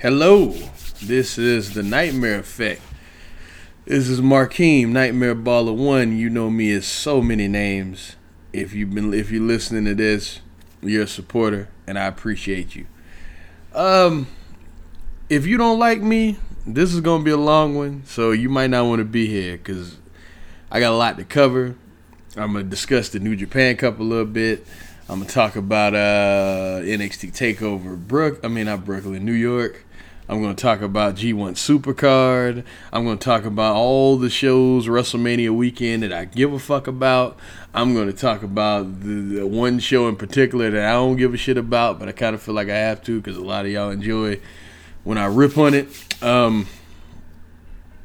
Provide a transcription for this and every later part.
Hello, this is the Nightmare Effect. This is Markeem, Nightmare Baller One. You know me as so many names. If you've been, if you're listening to this, you're a supporter, and I appreciate you. Um, if you don't like me, this is gonna be a long one, so you might not want to be here because I got a lot to cover. I'm gonna discuss the New Japan Cup a little bit. I'm gonna talk about uh, NXT Takeover Brook. I mean, not Brooklyn, New York. I'm going to talk about G1 Supercard. I'm going to talk about all the shows WrestleMania weekend that I give a fuck about. I'm going to talk about the, the one show in particular that I don't give a shit about, but I kind of feel like I have to because a lot of y'all enjoy when I rip on it. Um,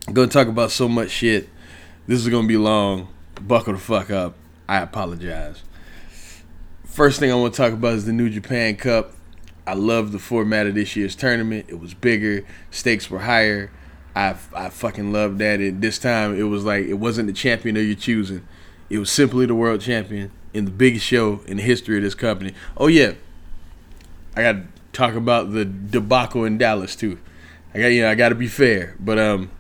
I'm going to talk about so much shit. This is going to be long. Buckle the fuck up. I apologize. First thing I want to talk about is the New Japan Cup. I love the format of this year's tournament. It was bigger, stakes were higher. I I fucking love that. And this time it was like it wasn't the champion that you're choosing. It was simply the world champion in the biggest show in the history of this company. Oh yeah, I got to talk about the debacle in Dallas too. I got you know I got to be fair, but um,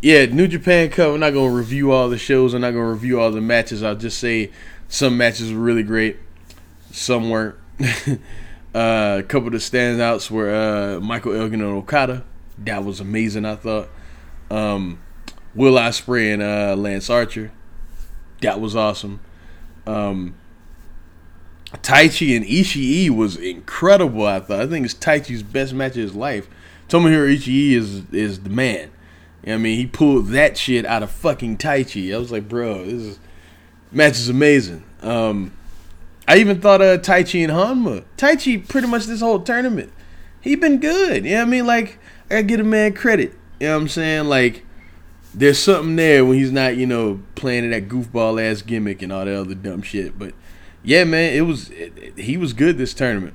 yeah, New Japan Cup. I'm not gonna review all the shows. I'm not gonna review all the matches. I'll just say some matches were really great, some weren't. Uh, a couple of the standouts were uh, Michael Elgin and Okada. That was amazing, I thought. Um, Will Ospreay and uh, Lance Archer. That was awesome. Um, Taichi and Ishii was incredible. I thought. I think it's Taichi's best match of his life. Tomohiro Ishii is is the man. I mean, he pulled that shit out of fucking Taichi. I was like, bro, this is, match is amazing. Um, I even thought uh Taichi and Honma. Taichi pretty much this whole tournament. He been good. You know what I mean? Like, I gotta get a man credit. You know what I'm saying? Like, there's something there when he's not, you know, playing that goofball ass gimmick and all that other dumb shit. But yeah, man, it was it, it, he was good this tournament.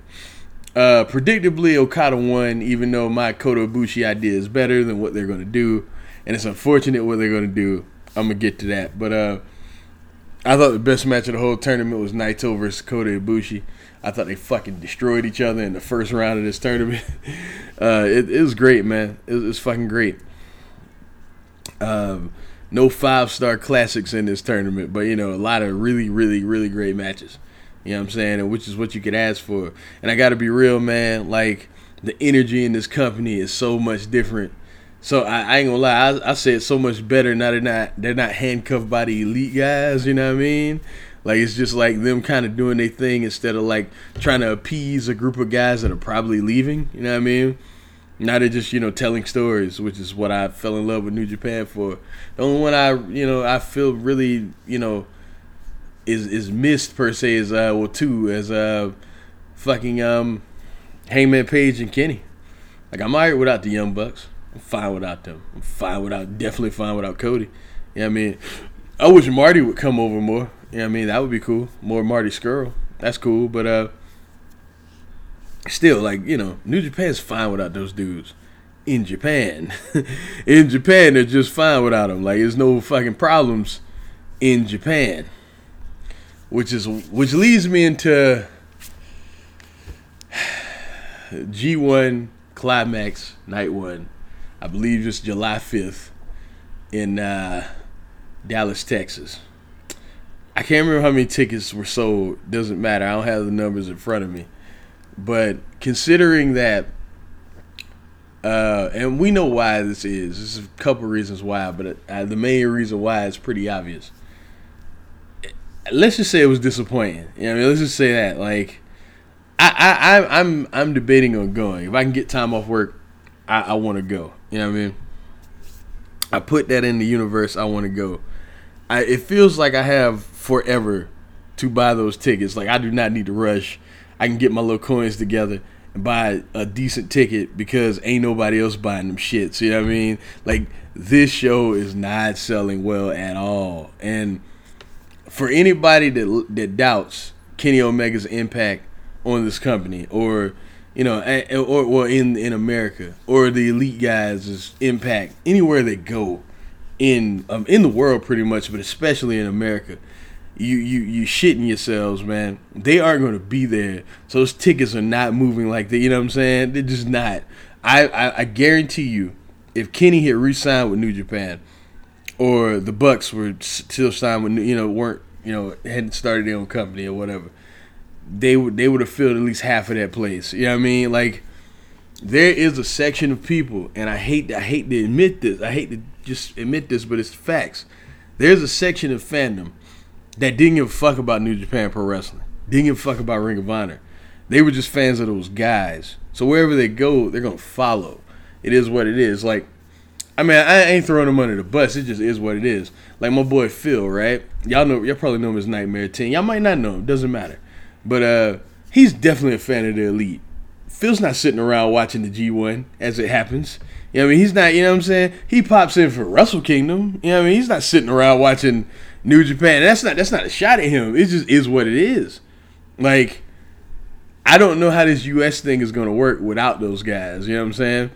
Uh, predictably, Okada won, even though my Kota Ibushi idea is better than what they're gonna do, and it's unfortunate what they're gonna do. I'm gonna get to that, but uh, I thought the best match of the whole tournament was Naito versus Kota Ibushi. I thought they fucking destroyed each other in the first round of this tournament. Uh, it, it, was great, man. It it was fucking great. Um, no five star classics in this tournament, but you know, a lot of really, really, really great matches. You know what I'm saying? And which is what you could ask for. And I got to be real, man. Like the energy in this company is so much different so I, I, ain't gonna lie, I, I say it so much better now. They're not they're not handcuffed by the elite guys. You know what I mean? Like it's just like them kind of doing their thing instead of like trying to appease a group of guys that are probably leaving. You know what I mean? Now they're just you know telling stories, which is what I fell in love with New Japan for. The only one I you know I feel really you know is is missed per se is uh well two as uh fucking um Hangman Page and Kenny. Like I'm alright without the Young Bucks. I'm fine without them. I'm fine without, definitely fine without Cody. You know I mean? I wish Marty would come over more. You know what I mean? That would be cool. More Marty Scurll. That's cool. But uh, still, like, you know, New Japan's fine without those dudes. In Japan. in Japan, they're just fine without them. Like, there's no fucking problems in Japan. Which is which leads me into G1 Climax Night 1 I believe it's July 5th in uh, Dallas, Texas. I can't remember how many tickets were sold. Doesn't matter. I don't have the numbers in front of me. But considering that, uh, and we know why this is. There's a couple reasons why, but uh, the main reason why is pretty obvious. Let's just say it was disappointing. You know, I mean, let's just say that. Like, I, I, I'm, I'm debating on going. If I can get time off work, I, I want to go. You know what I mean? I put that in the universe. I want to go. I, it feels like I have forever to buy those tickets. Like I do not need to rush. I can get my little coins together and buy a decent ticket because ain't nobody else buying them. You know what I mean? Like this show is not selling well at all. And for anybody that that doubts Kenny Omega's impact on this company or you know, or or in in America or the elite guys' impact anywhere they go in um, in the world, pretty much, but especially in America. you you you shitting yourselves, man. They aren't going to be there. So those tickets are not moving like that. You know what I'm saying? They're just not. I, I, I guarantee you, if Kenny had re-signed with New Japan, or the Bucks were still signed with you know weren't you know hadn't started their own company or whatever, they would they would have filled at least half of that place. You know what I mean? Like there is a section of people, and I hate I hate to admit this. I hate to just admit this, but it's facts. There's a section of fandom that didn't give a fuck about New Japan Pro Wrestling. Didn't give a fuck about Ring of Honor. They were just fans of those guys. So wherever they go, they're gonna follow. It is what it is. Like, I mean, I ain't throwing them under the bus. It just is what it is. Like my boy Phil, right? Y'all know, y'all probably know him as Nightmare Ten. Y'all might not know him. Doesn't matter. But uh, he's definitely a fan of the Elite. Phil's not sitting around watching the G1 as it happens. You know I mean? He's not, you know what I'm saying? He pops in for Wrestle Kingdom. You know what I mean? He's not sitting around watching New Japan. That's not that's not a shot at him. It just is what it is. Like I don't know how this US thing is going to work without those guys, you know what I'm saying?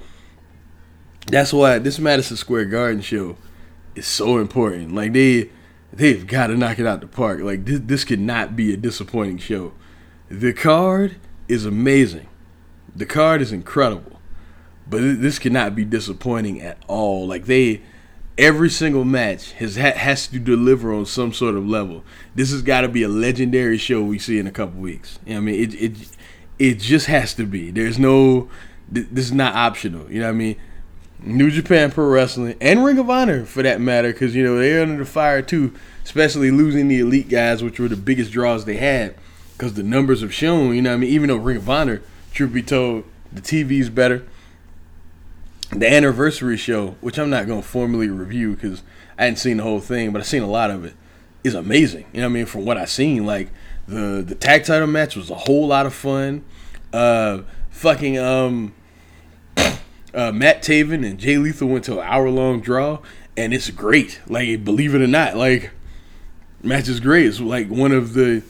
That's why this Madison Square Garden show is so important. Like they they've got to knock it out the park. Like this this could not be a disappointing show. The card is amazing. The card is incredible. But this cannot be disappointing at all. Like they every single match has has to deliver on some sort of level. This has got to be a legendary show we see in a couple weeks. You know I mean, it it it just has to be. There's no this is not optional. You know what I mean? New Japan Pro Wrestling and Ring of Honor for that matter, because you know they're under the fire too, especially losing the elite guys, which were the biggest draws they had, because the numbers have shown. You know I mean? Even though Ring of Honor, truth be told, the TV's better the anniversary show, which I'm not to formally review because I hadn't seen the whole thing, but I've seen a lot of it, is amazing. You know I mean? From what I've seen, like the the tag title match was a whole lot of fun. Uh, fucking um, uh, Matt Taven and Jay Lethal went to an hour long draw, and it's great. Like believe it or not, like match is great. It's like one of the,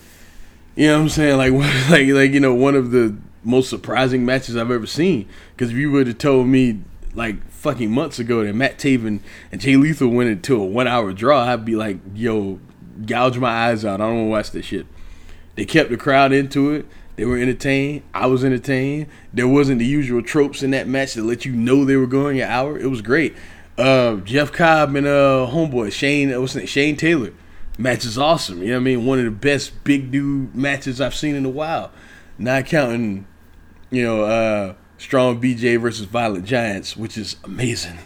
you know what I'm saying? Like like like you know one of the most surprising matches I've ever seen. Because if you would have told me like fucking months ago that Matt Taven and Jay Lethal went into a one hour draw, I'd be like, yo, gouge my eyes out. I don't want to watch this shit. They kept the crowd into it. They were entertained. I was entertained. There wasn't the usual tropes in that match that let you know they were going an hour. It was great. Uh, Jeff Cobb and uh, homeboy Shane, what's name? Shane Taylor. Match is awesome. You know what I mean? One of the best big dude matches I've seen in a while. Not counting, you know, uh, Strong BJ versus Violent Giants, which is amazing.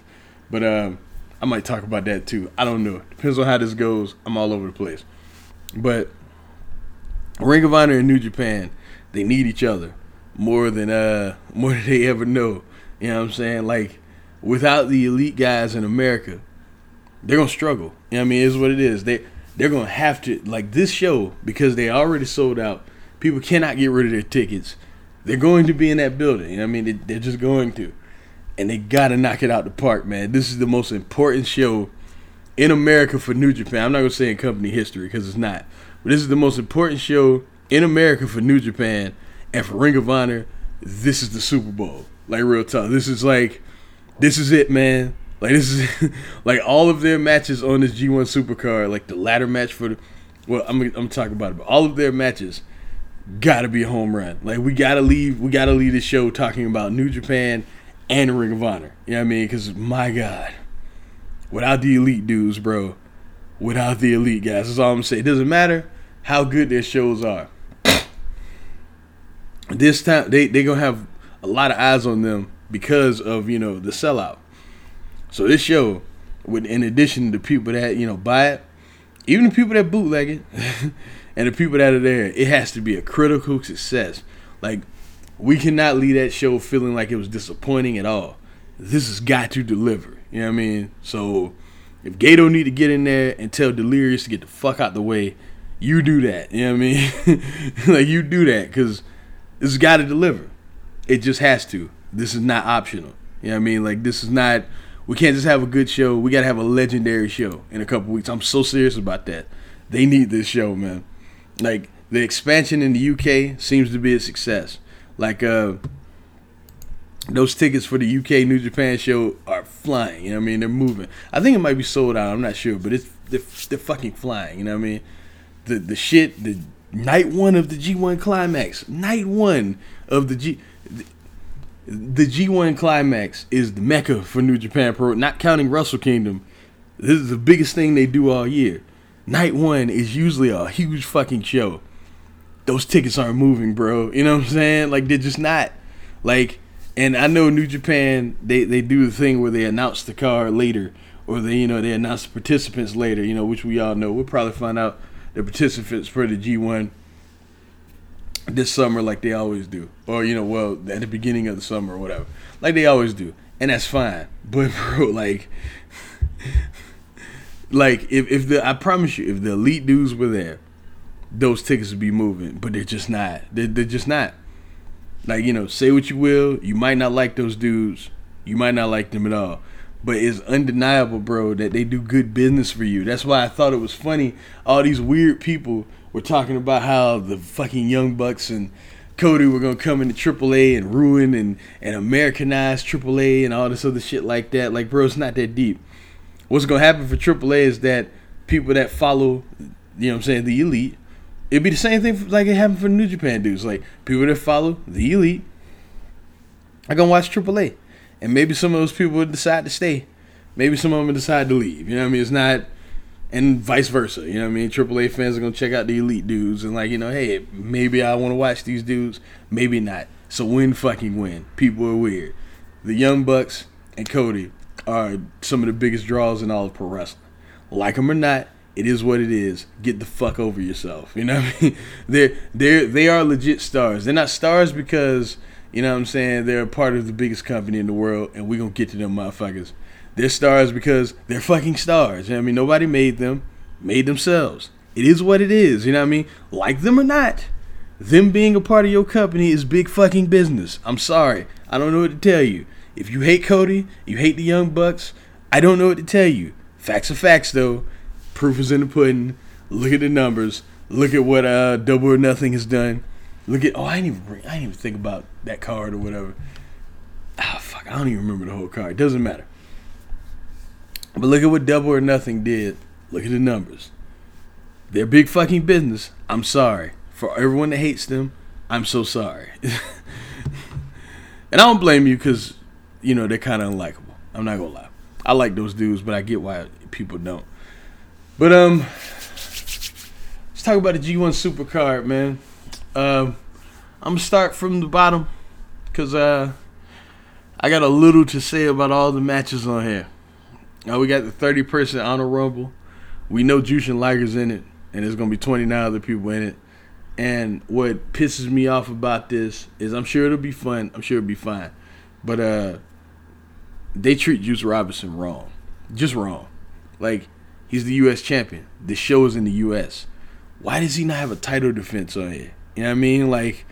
But um, I might talk about that too. I don't know. Depends on how this goes. I'm all over the place. But Ring of Honor and New Japan, they need each other more than uh more than they ever know. You know what I'm saying? Like without the elite guys in America, they're gonna struggle. You know what I mean? It's what it is. They they're gonna have to like this show because they already sold out. People cannot get rid of their tickets. They're going to be in that building. You know what I mean? They, are just going to. And they got to knock it out the park, man. This is the most important show in America for New Japan. I'm not to say in company history because it's not. But this is the most important show in America for New Japan. And for Ring of Honor, this is the Super Bowl. Like, real talk. This is like, this is it, man. Like, this is, like, all of their matches on this G1 Supercard, like the ladder match for the, well, I'm, I'm talking about it, but all of their matches gotta be a home run. Like we gotta leave. We gotta leave the show talking about New Japan and Ring of Honor. You know what I mean? Because my God, without the elite dudes, bro, without the elite guys, that's all I'm saying. It doesn't matter how good their shows are. this time they they gonna have a lot of eyes on them because of you know the sellout. So this show, with in addition to people that you know buy it, even the people that bootleg it. and the people that are there, it has to be a critical success. Like we cannot leave that show feeling like it was disappointing at all. This has got to deliver. You know what I mean? So if Gato need to get in there and tell Delirious to get the fuck out the way, you do that. You know what I mean? like you do that because this has got to deliver. It just has to. This is not optional. You know what I mean? Like this is not. We can't just have a good show. We got to have a legendary show in a couple weeks. I'm so serious about that. They need this show, man like the expansion in the UK seems to be a success. Like uh, those tickets for the UK New Japan show are flying. You know what I mean? They're moving. I think it might be sold out. I'm not sure, but it's they're, they're fucking flying. You know what I mean? the the shit the night one of the G1 climax, night one of the G. The G1 climax is the mecca for New Japan Pro, not counting Wrestle Kingdom. This is the biggest thing they do all year. Night one is usually a huge fucking show. Those tickets aren't moving, bro. You know what I'm saying? Like they're just not. Like, and I know New Japan they they do the thing where they announce the card later, or they you know they announce the participants later. You know, which we all know. We'll probably find out the participants for the G1 this summer like they always do. Or, you know, well, at the beginning of the summer or whatever. Like they always do. And that's fine. But bro, like like if, if the I promise you, if the elite dudes were there, those tickets would be moving. But they're just not. They're, they're just not. Like, you know, say what you will, you might not like those dudes. You might not like them at all but it's undeniable, bro, that they do good business for you. That's why I thought it was funny. All these weird people were talking about how the fucking Young Bucks and Cody were gonna come into AAA and ruin and, and Americanize AAA and all this other shit like that. Like, bro, it's not that deep. What's gonna happen for AAA is that people that follow, you know what I'm saying, the elite, it'd be the same thing like it happened for New Japan dudes. Like, people that follow the elite are gonna watch AAA and maybe some of those people would decide to stay. Maybe some of them decide to leave. You know what I mean? It's not, and vice versa. You know what I mean? AAA fans are gonna check out the elite dudes and like, you know, hey, maybe I want to watch these dudes. Maybe not. So win fucking win. People are weird. The Young Bucks and Cody are some of the biggest draws in all of pro wrestling. Like them or not, it is what it is. Get the fuck over yourself. You know what I mean? They're they're they are legit stars. They're not stars because you know what I'm saying? They're part of the biggest company in the world, and we're to get to them motherfuckers. They're stars because they're fucking stars. You know I mean? Nobody made them, made themselves. It is what it is. You know what I mean? Like them or not, them being a part of your company is big fucking business. I'm sorry. I don't know what to tell you. If you hate Cody, you hate the Young Bucks, I don't know what to tell you. Facts are facts, though. Proof is in the pudding. Look at the numbers. Look at what uh, Double or Nothing has done. Look at oh I didn't even bring, I didn't even think about that card or whatever. Ah fuck, I don't even remember the whole card. It doesn't matter. But look at what Double or Nothing did. Look at the numbers. They're big fucking business. I'm sorry. For everyone that hates them, I'm so sorry. and I don't blame you because, you know, they're kind of unlikable. I'm not going to lie. I like those dudes, but I get why people don't. But, um, let's talk about the G1 Supercard, man. Um, I'm gonna start from the bottom because uh, I got a little to say about all the matches on here. Now we got the 30 person honor rumble. We know Jushin Liger's in it, and there's gonna be 29 other people in it. And what pisses me off about this is I'm sure it'll be fun. I'm sure it'll be fine, but uh, they treat Juice Robinson wrong, just wrong. Like he's the U.S. champion. The show is in the U.S. Why does he not have a title defense on here? You know what I mean? Like,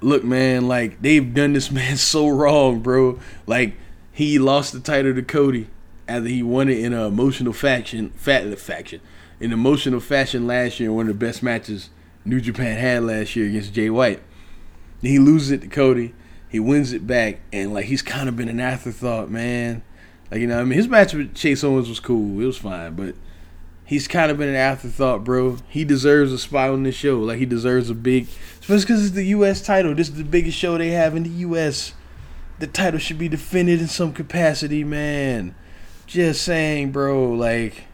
look, man, like they've done this man so wrong, bro. Like he lost the title to Cody after he won it in an emotional faction, fat faction, in emotional fashion last year. One of the best matches New Japan had last year against Jay White. He loses it to Cody. He wins it back, and like he's kind of been an afterthought, man. Like you know, I mean, his match with Chase Owens was cool. It was fine, but he's kind of been an afterthought, bro. He deserves a spot on this show. Like he deserves a big, especially because it's the U.S. title. This is the biggest show they have in the U.S. The title should be defended in some capacity, man. Just saying, bro. Like,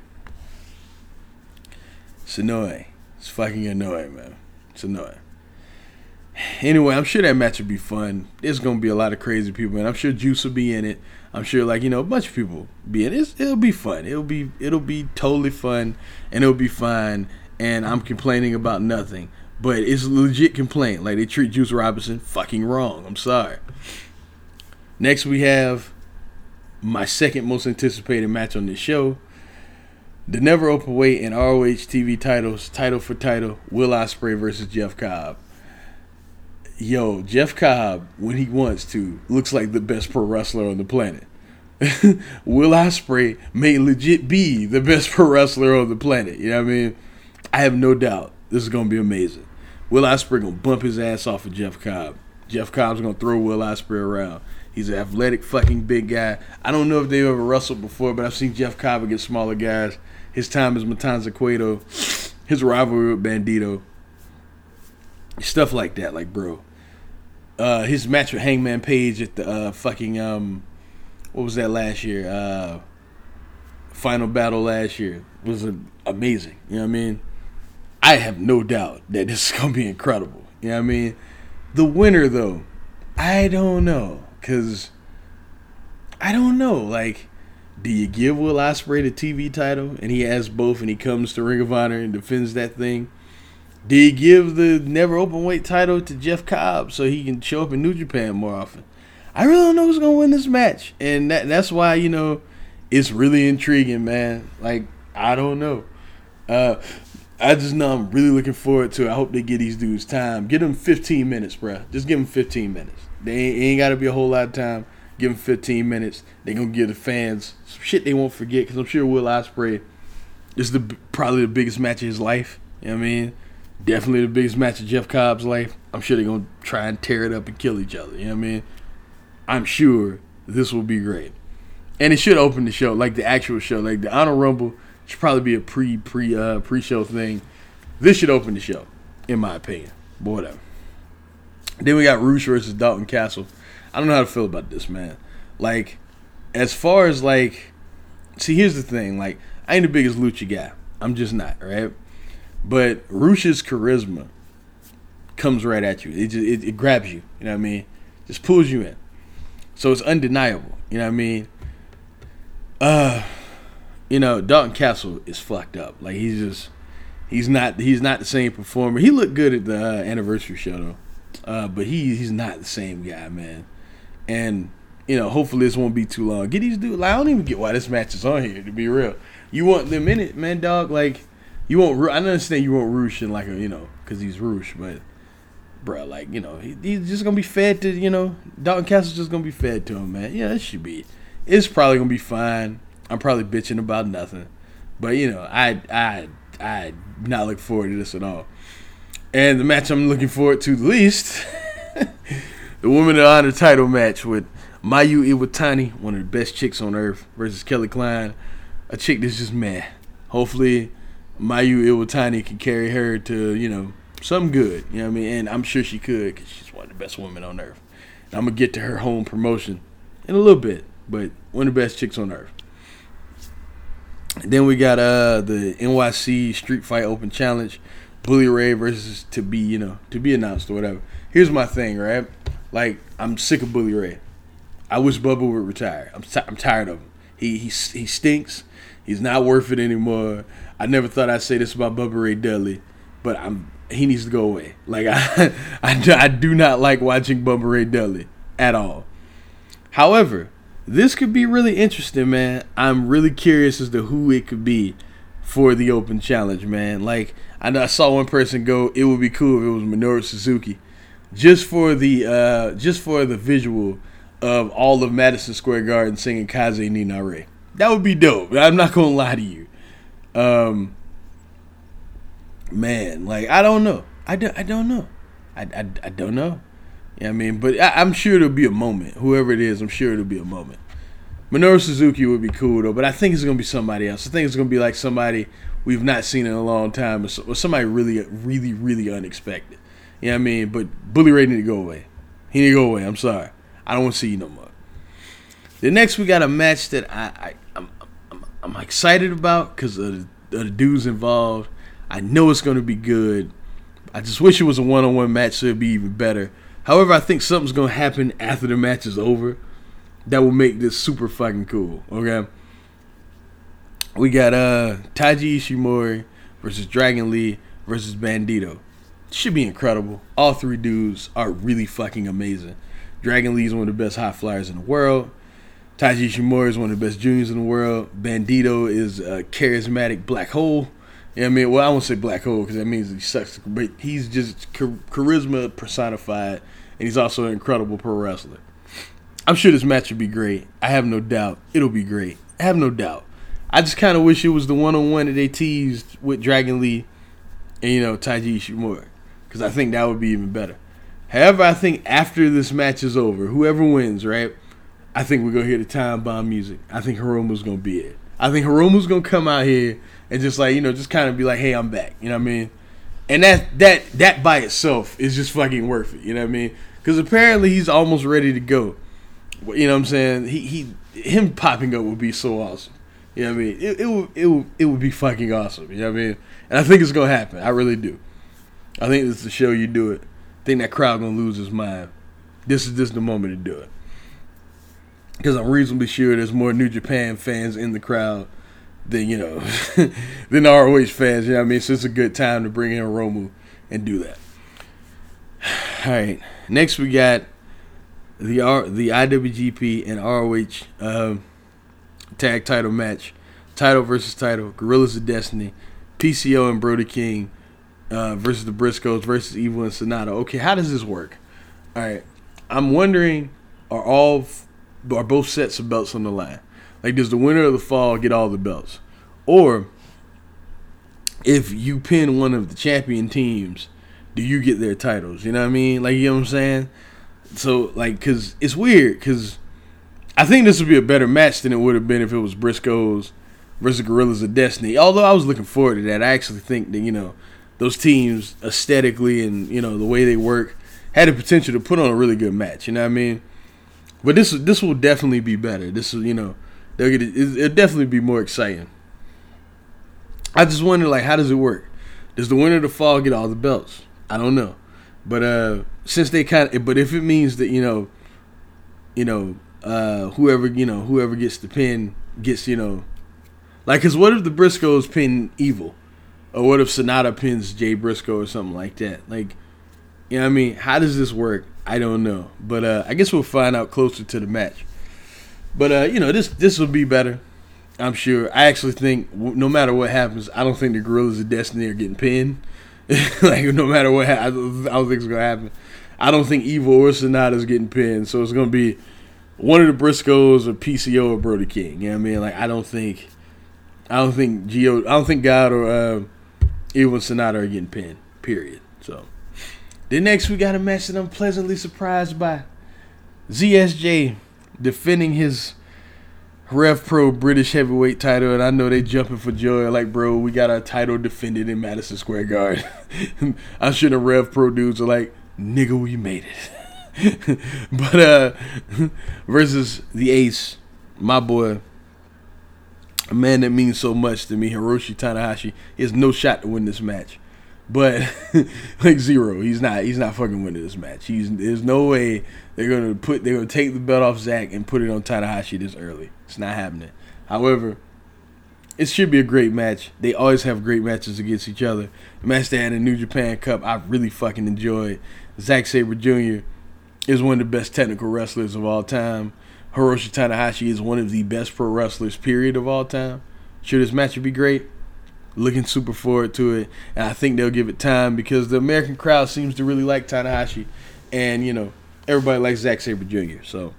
it's annoying. It's fucking annoying, man. It's annoying. Anyway, I'm sure that match will be fun. There's gonna be a lot of crazy people, and I'm sure Juice will be in it. I'm sure like you know a bunch of people be in it. It'll be fun. It'll be it'll be totally fun and it'll be fine. And I'm complaining about nothing, but it's a legit complaint. Like they treat Juice Robinson fucking wrong. I'm sorry. Next we have my second most anticipated match on this show. The NEVER Openweight and ROH TV titles, title for title, Will Ospreay versus Jeff Cobb yo, Jeff Cobb, when he wants to, looks like the best pro wrestler on the planet. Will Ospreay may legit be the best pro wrestler on the planet. You know what I mean? I have no doubt this is gonna be amazing. Will Ospreay gonna bump his ass off of Jeff Cobb. Jeff Cobb's gonna throw Will Ospreay around. He's an athletic fucking big guy. I don't know if they've ever wrestled before, but I've seen Jeff Cobb against smaller guys. His time as Matanza Cueto his rivalry with Bandito, stuff like that. Like, bro, uh, his match with Hangman Page at the uh, fucking um, what was that last year? Uh, final battle last year was amazing. You know what I mean? I have no doubt that this is gonna be incredible. You know what I mean? The winner though, I don't know, cause I don't know. Like, do you give Will Ospreay the TV title and he has both, and he comes to Ring of Honor and defends that thing? Do you give the NEVER Openweight title to Jeff Cobb so he can show up in New Japan more often? I really don't know who's gonna win this match, and that, that's why you know it's really intriguing, man. Like I don't know. Uh, I just know I'm really looking forward to. it. I hope they get these dudes time. Give them 15 minutes, bro. Just give them 15 minutes. They ain't, ain't got to be a whole lot of time. Give them 15 minutes. They gonna give the fans some shit they won't forget. Because I'm sure Will Ospreay is the probably the biggest match of his life. You know what I mean? Definitely the biggest match of Jeff Cobb's life. I'm sure they're gonna try and tear it up and kill each other. You know what I mean? I'm sure this will be great. And it should open the show, like the actual show. Like the Honor Rumble should probably be a pre pre uh pre show thing. This should open the show, in my opinion. But whatever. Then we got Rush versus Dalton Castle. I don't know how to feel about this, man. Like, as far as like, see, here's the thing. Like, I ain't the biggest lucha guy. I'm just not, right? But Rush's charisma comes right at you. It, just, it, it grabs you. You know what I mean? Just pulls you in. So it's undeniable. You know what I mean? Uh, you know, Dalton Castle is fucked up. Like he's just he's not he's not the same performer. He looked good at the uh, anniversary show though. Uh, but he he's not the same guy, man. And you know, hopefully this won't be too long. Get these dudes. Like, I don't even get why this match is on here. To be real, you want them in it, man, dog. Like you want. I understand you want Rush and like a, you know, because he's Rush, but bro, like you know, he, he's just gonna be fed to you know, Dalton Castle's just gonna be fed to him, man. Yeah, it should be. It's probably gonna be fine. I'm probably bitching about nothing, but you know, I I I not look forward to this at all. And the match I'm looking forward to the least, the Women of Honor title match with Mayu Iwatani, one of the best chicks on earth, versus Kelly Klein, a chick that's just meh. Hopefully, Mayu Iwatani can carry her to you know some good. You know what I mean? And I'm sure she could because she's one of the best women on earth. And I'm gonna get to her home promotion in a little bit, but one of the best chicks on earth. Then we got uh the NYC Street Fight Open Challenge, Bully Ray versus to be you know to be announced or whatever. Here's my thing, right? Like I'm sick of Bully Ray. I wish Bubba would retire. I'm t- I'm tired of him. He he he stinks. He's not worth it anymore. I never thought I'd say this about Bubba Ray Dudley, but I'm he needs to go away. Like I I, I do not like watching Bubba Ray Dudley at all. However, this could be really interesting, man. I'm really curious as to who it could be for the open challenge, man. Like I know I saw one person go, it would be cool if it was Minoru Suzuki, just for the uh, just for the visual of all of Madison Square Garden singing Kaze ni Nare. That would be dope. I'm not gonna lie to you. Um, man, like I don't know. I, do, I don't know. I, I, I don't know. Yeah, I mean, but I, am sure it'll be a moment. Whoever it is, I'm sure it'll be a moment. Minoru Suzuki would be cool though, but I think it's gonna be somebody else. I think it's gonna be like somebody we've not seen in a long time, or somebody really, really, really unexpected. You know what I mean? But Bully Ray need to go away. He need to go away. I'm sorry. I don't want to see you no more. The next we got a match that I, I I'm, I'm, I'm excited about because of, of the dudes involved. I know it's gonna be good. I just wish it was a one-on-one match so it'd be even better. However, I think something's gonna happen after the match is over that will make this super fucking cool. Okay. We got uh Taiji Ishimori versus Dragon Lee versus Bandito. Should be incredible. All three dudes are really fucking amazing. Dragon Lee is one of the best high flyers in the world. Taiji Ishimori is one of the best juniors in the world. Bandito is a charismatic black hole. I mean? Well, I won't say black hole because that means he sucks. But he's just charisma personified and he's also an incredible pro wrestler. I'm sure this match will be great. I have no doubt it'll be great. I have no doubt. I just kind of wish it was the one on one that they teased with Dragon Lee and you know Taiji Ishimori because I think that would be even better. However, I think after this match is over, whoever wins, right? I think we're gonna hear the time bomb music. I think Hiromu's gonna be it. I think Hiromu's gonna come out here and just like you know, just kind of be like, "Hey, I'm back." You know what I mean? And that that that by itself is just fucking worth it. You know what I mean? Because apparently he's almost ready to go. You know what I'm saying? He he him popping up would be so awesome. You know what I mean? It, it would it it would be fucking awesome. You know what I mean? And I think it's gonna happen. I really do. I think this is the show you do it. I think that crowd gonna lose his mind. This is just the moment to do it. Because I'm reasonably sure there's more New Japan fans in the crowd than you know than ROH fans. You know what I mean? So it's a good time to bring in Romu and do that. All right. Next we got the R the IWGP and ROH uh, tag title match, title versus title, Guerrillas of Destiny, PCO and Brody King uh, versus the Briscoes versus Evil and Sanada. Okay, how does this work? All right, I'm wondering, are all are both sets of belts on the line? Like, does the winner of the fall get all the belts, or if you pin one of the champion teams, do you get their titles? You know what I mean? Like, you know what I'm saying? So, like, cause it's weird, cause I think this would be a better match than it would have been if it was Briscoes versus Guerrillas of Destiny. Although I was looking forward to that, I actually think that you know those teams aesthetically and you know the way they work had the potential to put on a really good match. You know what I mean? But this this will definitely be better. This will you know they'll get it, it'll definitely be more exciting. I just wonder like how does it work? Does the winner of the fall get all the belts? I don't know, but uh since they kind of but if it means that you know, you know uh whoever you know whoever gets the pin gets you know like because what if the Briscoes pin Evil? Or what if Sanada pins Jay Briscoe or something like that? Like, you know what I mean? How does this work? I don't know. But uh, I guess we'll find out closer to the match. But uh, you know, this this will be better. I'm sure. I actually think no matter what happens, I don't think the Guerrillas of Destiny are getting pinned. like no matter what, I don't think it's gonna happen. I don't think Evil or Sanada is getting pinned. So it's gonna be one of the Briscoes or PCO or Brody King. You know what I mean? Like I don't think, I don't think Geo, I don't think God or uh, even Sanada are getting pinned. Period. So then next we got a match that I'm pleasantly surprised by. ZSJ defending his Rev Pro British Heavyweight title, and I know they jumping for joy. Like, bro, we got our title defended in Madison Square Garden. I'm sure the Rev Pro dudes are like, nigga, we made it. but uh versus the Ace, my boy a man that means so much to me, Hiroshi Tanahashi, has no shot to win this match. But like zero, he's not. He's not fucking winning this match. He's there's no way they're gonna put they're gonna take the belt off Zack and put it on Tanahashi this early. It's not happening. However, it should be a great match. They always have great matches against each other. The match they had in New Japan Cup, I really fucking enjoyed. Zack Sabre Jr. is one of the best technical wrestlers of all time. Hiroshi Tanahashi is one of the best pro wrestlers, period, of all time. Should this match be great? Looking super forward to it, and I think they'll give it time because the American crowd seems to really like Tanahashi, and you know everybody likes Zack Sabre Jr. So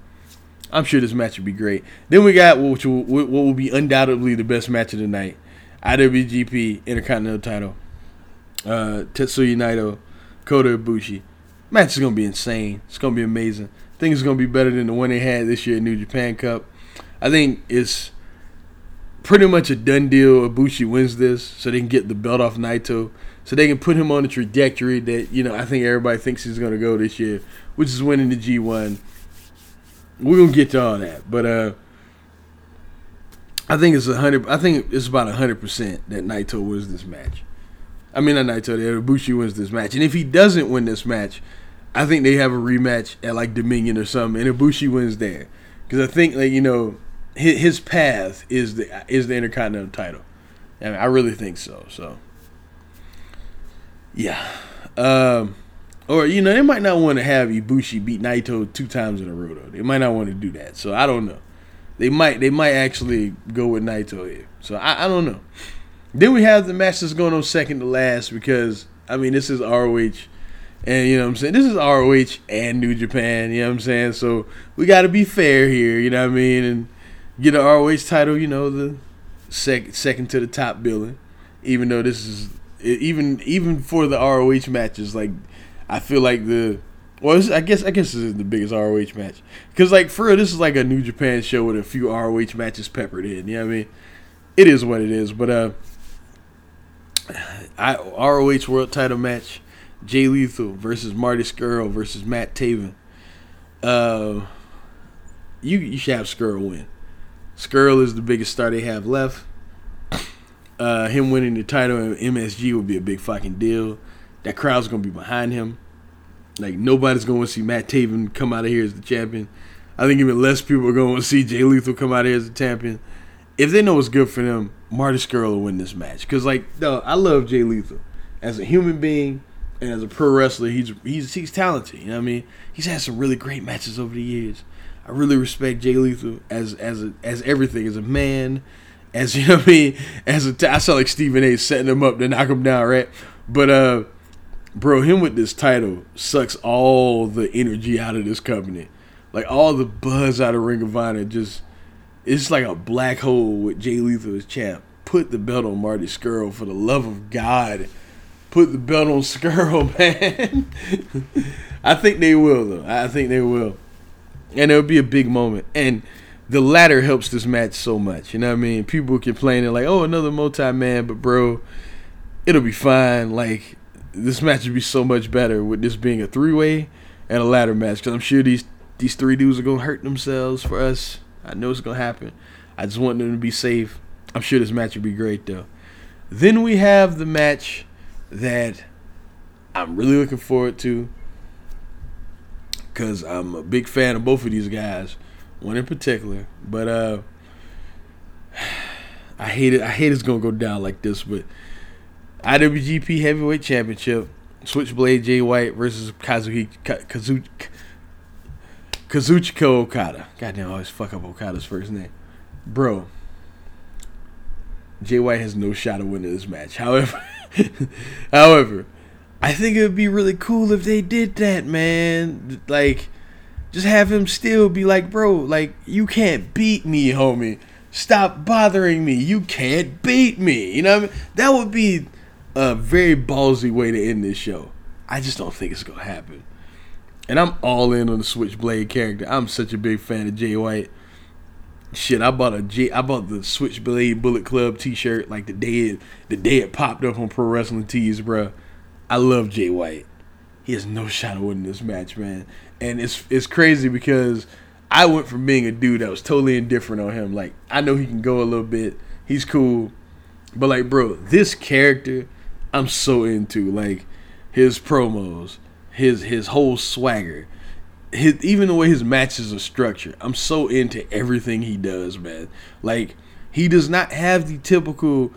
I'm sure this match will be great. Then we got which will, what will be undoubtedly the best match of the night: IWGP Intercontinental Title. Uh, Tetsuya Naito, Kota Ibushi. Match is gonna be insane. It's gonna be amazing I think it's gonna be better than the one they had this year at New Japan Cup. I think it's pretty much a done deal. Ibushi wins this, so they can get the belt off Naito, so they can put him on the trajectory that you know I think everybody thinks he's gonna go this year, which is winning the G1. We're gonna get to all that, but uh, I think it's a hundred. I think it's about a hundred percent that Naito wins this match. I mean, not Naito. Ibushi wins this match, and if he doesn't win this match, I think they have a rematch at like Dominion or something, and Ibushi wins there because I think like you know his, his path is the is the Intercontinental title. I, mean, I really think so. So yeah, um, or you know they might not want to have Ibushi beat Naito two times in a row though. They might not want to do that. So I don't know. They might they might actually go with Naito here. So I, I don't know. Then we have the match that's going on second to last because I mean this is ROH and you know what I'm saying? This is ROH and New Japan, you know what I'm saying? So we got to be fair here, you know what I mean? And get an ROH title, you know, the second second to the top billing. Even though this is even even for the ROH matches like I feel like the well, I guess I guess this is the biggest ROH match because like for this is like a New Japan show with a few ROH matches peppered in. You know what I mean? it is what it is. But uh, I ROH World Title match: Jay Lethal versus Marty Scurll versus Matt Taven. Uh, you you should have Scurll win. Scurll is the biggest star they have left. Uh, him winning the title in MSG would be a big fucking deal. That crowd's gonna be behind him. Like nobody's to see Matt Taven come out of here as the champion. I think even less people are to see Jay Lethal come out of here as the champion. If they know what's good for them, Marty Scurll will win this match. Because like, no, I love Jay Lethal as a human being and as a pro wrestler. He's he's he's talented. You know what I mean? He's had some really great matches over the years. I really respect Jay Lethal as as a, as everything as a man, as you know what I mean. As a I saw like Stephen A. setting him up to knock him down, right? But uh bro, him with this title sucks all the energy out of this company. Like all the buzz out of Ring of Honor just it's like a black hole with Jay Lethal as champ. Put the belt on Marty Scurll for the love of God. Put the belt on Scurll, man. I think they will though. I think they will. And it'll be a big moment. And the ladder helps this match so much. You know what I mean? People complaining like, oh, another multi man, but bro, it'll be fine. Like this match would be so much better with this being a three way and a ladder match because I'm sure these these three dudes are gonna hurt themselves for us. I know it's gonna happen. I just want them to be safe. I'm sure this match will be great though. Then we have the match that I'm really looking forward to because I'm a big fan of both of these guys, one in particular. But uh, I hate it. I hate it's gonna go down like this, but IWGP Heavyweight Championship, Switchblade Jay White versus Kazuki Kazu, Kazuchika Okada. Goddamn, I always fuck up Okada's first name. Bro, Jay White has no shot of winning this match. However, however, I think it would be really cool if they did that, man. Like, just have him still be like, bro, like you can't beat me, homie. Stop bothering me. You can't beat me. You know what I mean? That would be a very ballsy way to end this show. I just don't think it's gonna happen. And I'm all in on the Switchblade character. I'm such a big fan of Jay White. Shit, I bought a J, I bought the Switchblade Bullet Club T-shirt like the day it, the day it popped up on Pro Wrestling Tees, bro. I love Jay White. He has no shot of winning this match, man. And it's it's crazy because I went from being a dude that was totally indifferent on him. Like I know he can go a little bit. He's cool, but like, bro, this character I'm so into like his promos, his his whole swagger, his even the way his matches are structured. I'm so into everything he does, man. Like he does not have the typical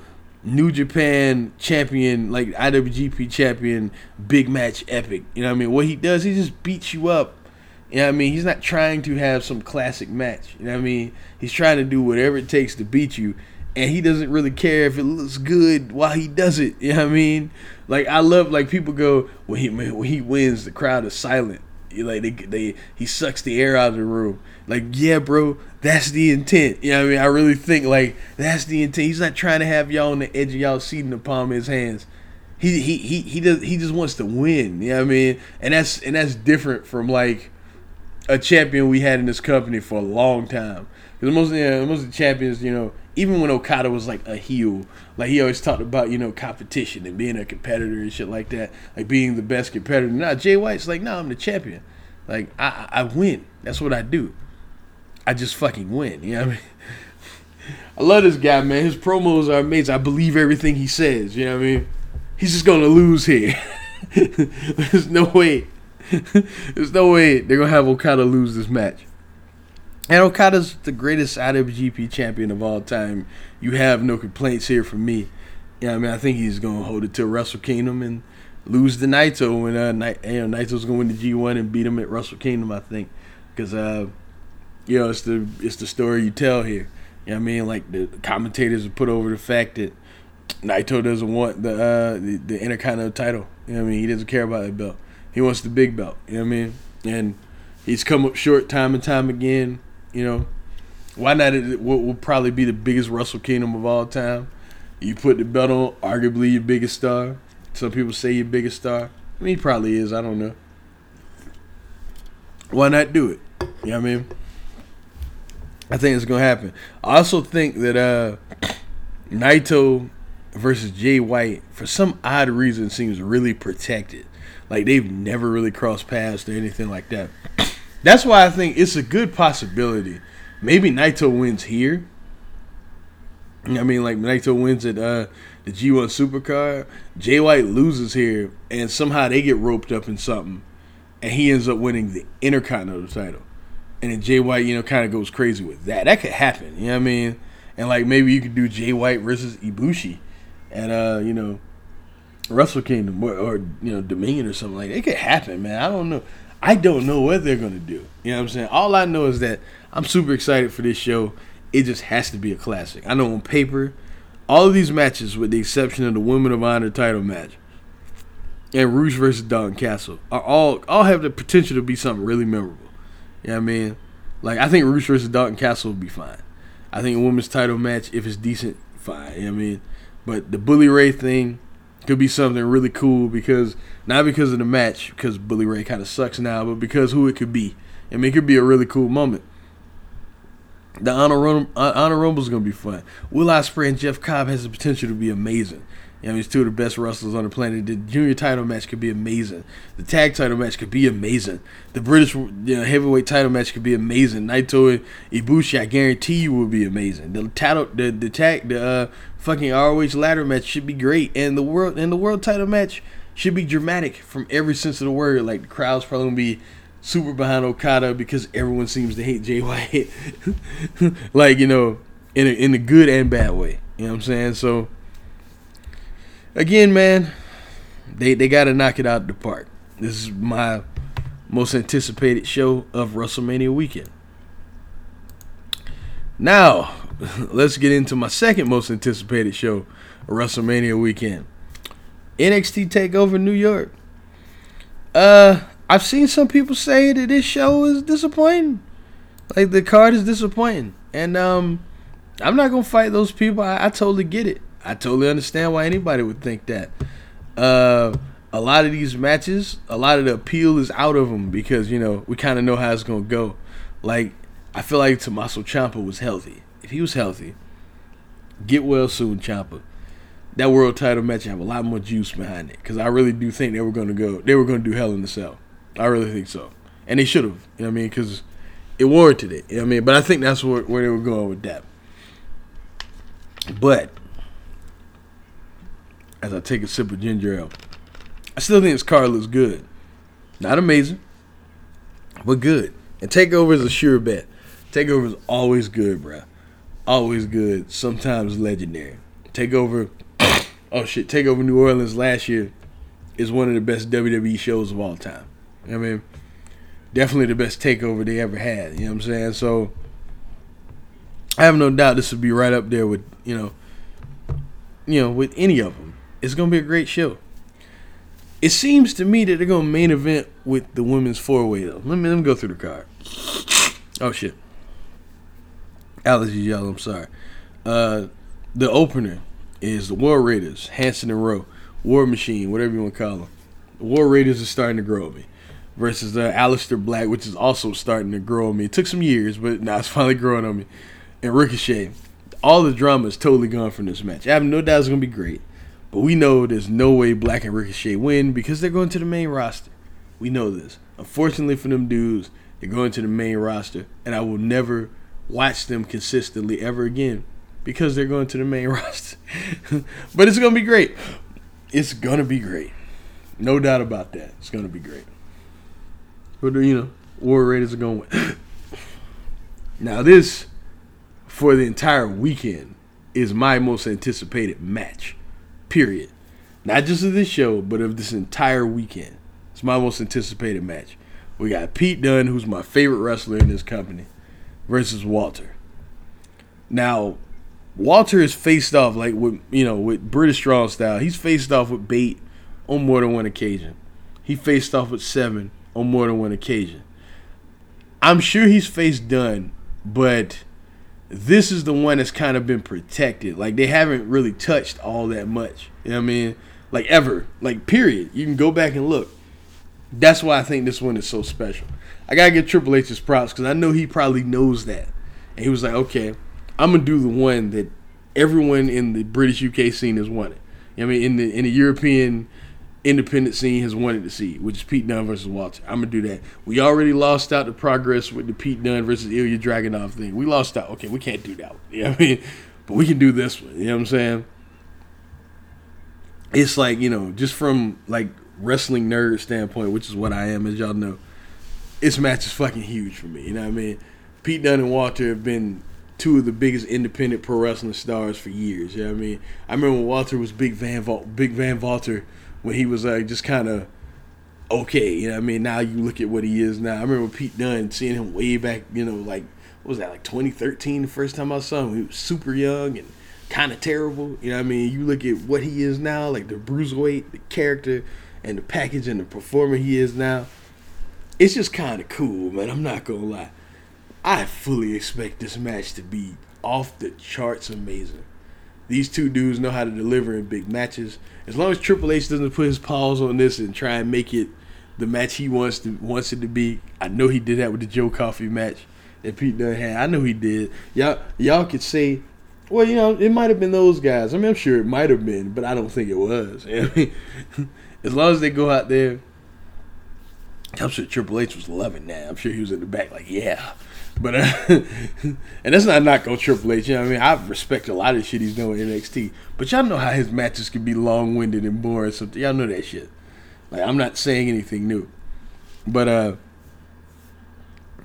New Japan champion, like IWGP champion, big match epic. You know what I mean? What he does, he just beats you up. You know what I mean? He's not trying to have some classic match. You know what I mean? He's trying to do whatever it takes to beat you and he doesn't really care if it looks good while he does it. You know what I mean? Like I love like people go when he when he wins, the crowd is silent. Like they they he sucks the air out of the room. Like yeah, bro, that's the intent. You know what I mean? I really think like that's the intent. He's not trying to have y'all on the edge of y'all seat in the palm of his hands. He he he he does he just wants to win. You know what I mean? And that's and that's different from like a champion we had in this company for a long time. Because most most of the champions, you know, even when Okada was like a heel, like he always talked about, you know, competition and being a competitor and shit like that, like being the best competitor. Now Jay White's like, no, I'm the champion. Like I, I win. That's what I do. I just fucking win. You know what I mean? I love this guy, man. His promos are amazing. I believe everything he says. You know what I mean? He's just gonna lose here. There's no way. There's no way they're gonna have Okada lose this match. And Okada's the greatest IWGP champion of all time. You have no complaints here from me. Yeah, I mean, I think he's gonna hold it to Wrestle Kingdom and lose the Naito when uh, you know, Naito's gonna win the G1 and beat him at Wrestle Kingdom. I think because uh, you know it's the it's the story you tell here. You know I mean? Like the commentators put over the fact that Naito doesn't want the uh, the, the Intercontinental title. You know I mean? He doesn't care about that belt. He wants the big belt. You know what I mean? And he's come up short time and time again. You know, why not? What will probably be the biggest Wrestle Kingdom of all time? You put the belt on, arguably your biggest star. Some people say your biggest star. I mean, he probably is. I don't know. Why not do it? You know what I mean? I think it's gonna happen. I also think that uh, Naito versus Jay White for some odd reason seems really protected. Like they've never really crossed paths or anything like that. That's why I think it's a good possibility. Maybe Naito wins here. I mean, like Naito wins at uh, the G1 Supercard. Jay White loses here, and somehow they get roped up in something, and he ends up winning the Intercontinental title. And then Jay White, you know, kind of goes crazy with that. That could happen. You know what I mean? And like maybe you could do Jay White versus Ibushi, and uh, you know, Wrestle Kingdom or, or you know Dominion or something like that. It could happen, man. I don't know. I don't know what they're gonna do. You know what I'm saying? All I know is that I'm super excited for this show. It just has to be a classic. I know on paper, all of these matches, with the exception of the Women of Honor title match and Rouge versus Dalton Castle, are all all have the potential to be something really memorable. You know what I mean? Like I think Rouge versus Dalton Castle would be fine. I think a women's title match, if it's decent, fine. You know what I mean? But the Bully Ray thing could be something really cool because not because of the match, because Bully Ray kind of sucks now, but because who it could be. I mean, it could be a really cool moment. The honor rumble, uh, honor rumble is gonna be fun. Will Ospreay and Jeff Cobb has the potential to be amazing. I mean, it's two of the best wrestlers on the planet. The junior title match could be amazing. The tag title match could be amazing. The British you know, heavyweight title match could be amazing. Naito and Ibushi, I guarantee you, will be amazing. The title, the the tag, the uh, fucking ROH ladder match should be great, and the world and the world title match should be dramatic from every sense of the word. Like the crowd's probably gonna be super behind Okada because everyone seems to hate Jay White. like you know, in a, in a good and bad way. You know what I'm saying? So again, man, they they got to knock it out of the park. This is my most anticipated show of WrestleMania weekend. Now, let's get into my second most anticipated show of WrestleMania weekend. NXT Takeover New York. Uh, I've seen some people say that this show is disappointing. Like the card is disappointing, and um, I'm not gonna fight those people. I, I totally get it. I totally understand why anybody would think that. Uh, a lot of these matches, a lot of the appeal is out of them because you know we kind of know how it's gonna go. Like I feel like Tommaso Ciampa was healthy. If he was healthy, get well soon, Ciampa. That world title match have a lot more juice behind it because I really do think they were gonna go. They were gonna do Hell in the Cell. I really think so, and they should have. You know what I mean? Because it warranted it. You know what I mean? But I think that's where, where they were going with that. But as I take a sip of ginger ale. I still think this car looks good. Not amazing, but good. And Takeover is a sure bet. Takeover is always good, bruh. Always good. Sometimes legendary. Takeover. Oh shit! Takeover New Orleans last year is one of the best WWE shows of all time. I mean, definitely the best takeover they ever had. You know what I'm saying? So I have no doubt this would be right up there with you know, you know, with any of them. It's gonna be a great show. It seems to me that they're gonna main event with the women's four way though. Let me let me go through the card. Oh shit. Allergy yellow, I'm sorry. Uh the opener is the War Raiders, Hanson and Rowe, War Machine, whatever you want to call them. The War Raiders are starting to grow on me. Versus uh, Aleister Black, which is also starting to grow on me. It took some years, but now it's finally growing on me. And Ricochet. All the drama is totally gone from this match. I have no doubt it's going to be great. But we know there's no way Black and Ricochet win because they're going to the main roster. We know this. Unfortunately for them dudes, they're going to the main roster, and I will never watch them consistently ever again because they're going to the main roster. but it's going to be great. It's going to be great. No doubt about that. It's going to be great. But, you know, War Raiders are going to win. now, this, for the entire weekend, is my most anticipated match. Period. Not just of this show, but of this entire weekend. It's my most anticipated match. We got Pete Dunne, who's my favorite wrestler in this company, versus Walter. Now, Walter is faced off like with you know with British strong style. He's faced off with Bate on more than one occasion. He faced off with Seven on more than one occasion. I'm sure he's faced Dunne, but this is the one that's kind of been protected. Like they haven't really touched all that much. You know what I mean? Like ever. Like period. You can go back and look. That's why I think this one is so special. I gotta give Triple H his props because I know he probably knows that. And he was like, okay, I'm gonna do the one that everyone in the British UK scene has wanted. You know what I mean, in the in the European independent scene has wanted to see, which is Pete Dunne versus Walter. I'm gonna do that. We already lost out the progress with the Pete Dunne versus Ilya Dragunov thing. We lost out. Okay, we can't do that. You know I mean? But we can do this one. You know what I'm saying? It's like, you know, just from like wrestling nerd standpoint, which is what I am, as y'all know, this match is fucking huge for me. You know what I mean? Pete Dunne and Walter have been two of the biggest independent pro wrestling stars for years. You know what I mean? I remember when Walter was Big Van Val- Big Van Walter when he was like just kind of okay. You know I mean? Now you look at what he is now. I remember Pete Dunne seeing him way back. You know, like what was that like 2013? The first time I saw him, he was super young and kind of terrible. You know I mean? You look at what he is now, like the bruiserweight, the character, and the package and the performer he is now. It's just kind of cool, man. I'm not gonna lie. I fully expect this match to be off the charts amazing. These two dudes know how to deliver in big matches. As long as Triple H doesn't put his paws on this and try and make it the match he wants to wants it to be, I know he did that with the Joe Coffey match that Pete Dunne had. I know he did. Y'all y'all could say, well, you know, it might have been those guys. I mean, I'm sure it might have been, but I don't think it was. I mean, as long as they go out there, I'm sure Triple H was loving that. I'm sure he was in the back like, yeah. But uh, and that's not knock on Triple H. You know what I mean? I respect a lot of shit he's doing in NXT. But y'all know how his matches can be long winded and boring. So y'all know that shit. Like I'm not saying anything new. But uh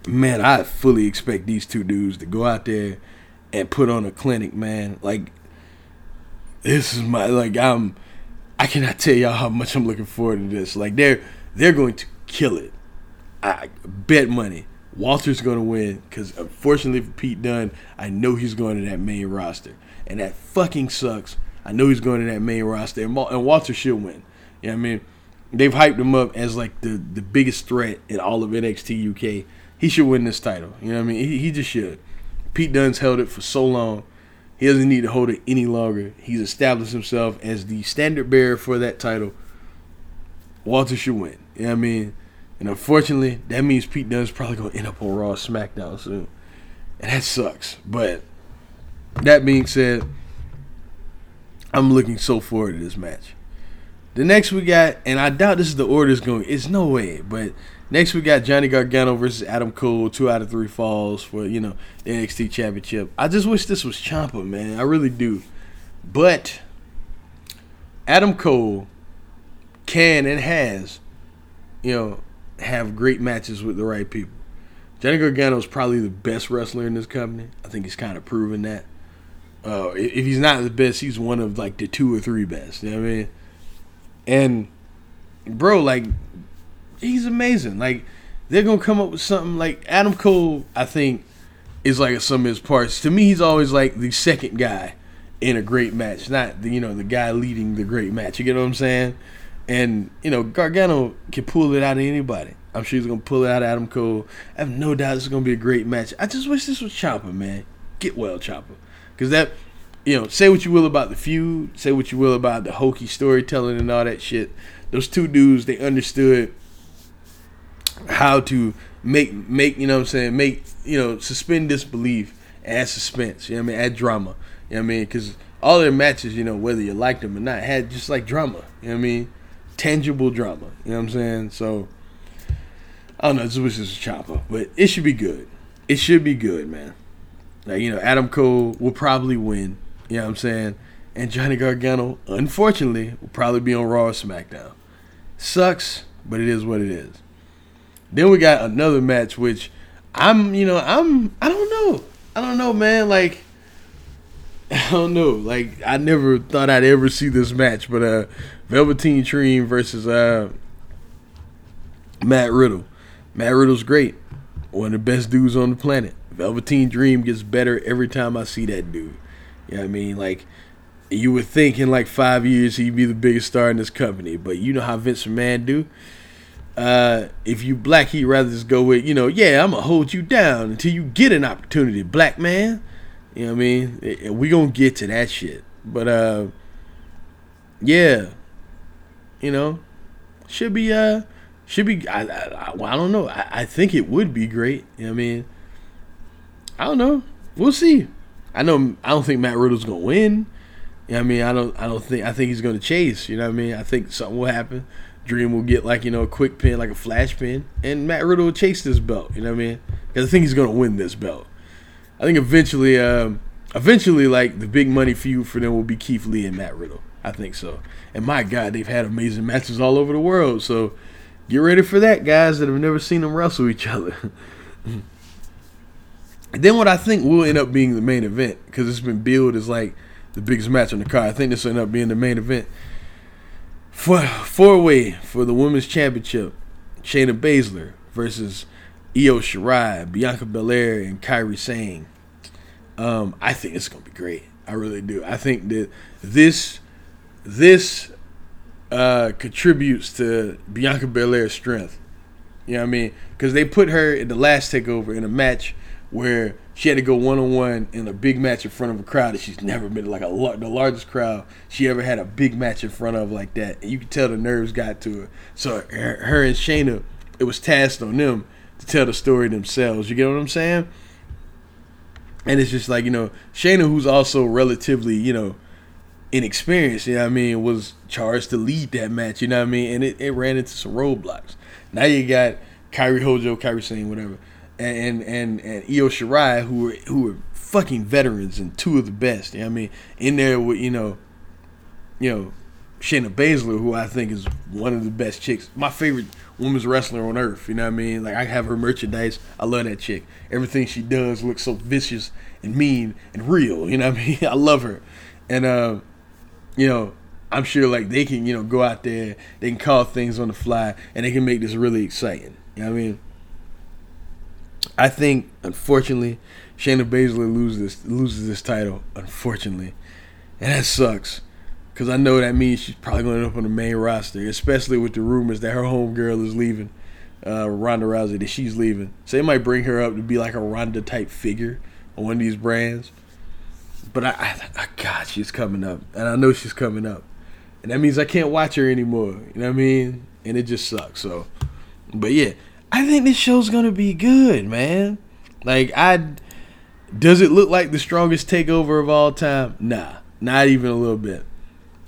man, I fully expect these two dudes to go out there and put on a clinic, man. Like this is my like I'm I cannot tell y'all how much I'm looking forward to this. Like they're they're going to kill it. I bet money. Walter's going to win because unfortunately for Pete Dunne, I know he's going to that main roster, and that fucking sucks. I know he's going to that main roster, and, Walter should win. You know what I mean? They've hyped him up as like the the biggest threat in all of NXT UK. He should win this title. You know what I mean? He, he just should. Pete Dunne's held it for so long. He doesn't need to hold it any longer. He's established himself as the standard bearer for that title. Walter should win. You know what I mean? And unfortunately, that means Pete Dunne's probably to end up on Raw SmackDown soon. And that sucks. But that being said, I'm looking so forward to this match. The next we got, and I doubt this is the order is going. It's no way, but next we got Johnny Gargano versus Adam Cole, two out of three falls for you know the NXT Championship. I just wish this was Ciampa, man. I really do. But Adam Cole can and has, you know, have great matches with the right people. Johnny Gargano is probably the best wrestler in this company. I think he's kind of proven that. Uh, if he's not the best, he's one of like the two or three best. You know what I mean? And bro, like he's amazing. Like they're gonna come up with something like Adam Cole. I think is like some of his parts. To me, he's always like the second guy in a great match, not the you know the guy leading the great match. You get what I'm saying? And you know, Gargano can pull it out of anybody. I'm sure he's gonna pull it out of Adam Cole. I have no doubt this is gonna be a great match. I just wish this was Ciampa, man. Get well, Ciampa, because that, you know, say what you will about the feud, say what you will about the hokey storytelling and all that shit. Those two dudes, they understood how to make make you know what I'm saying make you know suspend disbelief, add suspense. You know what I mean? Add drama. You know what I mean? Because all their matches, you know, whether you liked them or not, had just like drama. You know what I mean? Tangible drama. You know what I'm saying? So I don't know. This was just a Ciampa, but it should be good. It should be good, man. Like you know, Adam Cole will probably win. You know what I'm saying? And Johnny Gargano, unfortunately, will probably be on Raw or SmackDown. Sucks, but it is what it is. Then we got another match, which I'm, you know, I'm, I don't know, I don't know, man. Like, I don't know. Like, I never thought I'd ever see this match, but uh, Velveteen Dream versus uh, Matt Riddle. Matt Riddle's great. One of the best dudes on the planet. Velveteen Dream gets better every time I see that dude. You know what I mean? Like, you would think in like five years he'd be the biggest star in this company, but you know how Vince McMahon do. Uh, if you black, he'd rather just go with, you know, yeah, I'm gonna hold you down until you get an opportunity, black man. You know what I mean? We gonna get to that shit, but uh, yeah, you know, should be uh should be I I, I, I don't know. I, I think it would be great. You know I mean? I don't know. We'll see. I know I don't think Matt Riddle's gonna win. You know I mean, I don't I don't think I think he's gonna chase. You know what I mean? I think something will happen. Dream will get like you know a quick pin, like a flash pin, and Matt Riddle will chase this belt. You know what I mean? Because I think he's gonna win this belt. I think eventually, um, eventually, like the big money feud for them will be Keith Lee and Matt Riddle. I think so. And my God, they've had amazing matches all over the world. So get ready for that, guys that have never seen them wrestle each other. then what I think will end up being the main event because it's been billed as like the biggest match on the card. I think this will end up being the main event for four way for the women's championship. Shayna Baszler versus Io Shirai, Bianca Belair, and Kairi Sane. Um, I think it's gonna be great. I really do. I think that this this uh, contributes to Bianca Belair's strength. You know what I mean? Because they put her in the last takeover in a match where she had to go one on one in a big match in front of a crowd that she's never been like a the largest crowd she ever had a big match in front of like that. And you could tell the nerves got to her. So her, her and Shayna, it was tasked on them to tell the story themselves. You get what I'm saying? And it's just like you know Shayna, who's also relatively you know inexperienced, you know what I mean, was charged to lead that match, you know what I mean? And it, it ran into some roadblocks. Now you got Kairi Hojo, Kairi Sane, whatever, and and and Io Shirai, who were who were fucking veterans and two of the best, you know what I mean? In there with, you know, you know, Shayna Baszler, who I think is one of the best chicks. My favorite women's wrestler on earth, you know what I mean? Like I have her merchandise. I love that chick. Everything she does looks so vicious and mean and real, you know what I mean? I love her. And uh you know, I'm sure like they can, you know, go out there, they can call things on the fly, and they can make this really exciting. You know what I mean? I think, unfortunately, Shayna Baszler loses this, loses this title, unfortunately, and that sucks. Cause I know that means she's probably going to end up on the main roster, especially with the rumors that her homegirl is leaving, uh, Ronda Rousey, that she's leaving. So they might bring her up to be like a Ronda type figure on one of these brands. But I, I, I, God, she's coming up, and I know she's coming up, and that means I can't watch her anymore. You know what I mean? And it just sucks. So, but yeah, I think this show's gonna be good, man. Like I, does it look like the strongest takeover of all time? Nah, not even a little bit.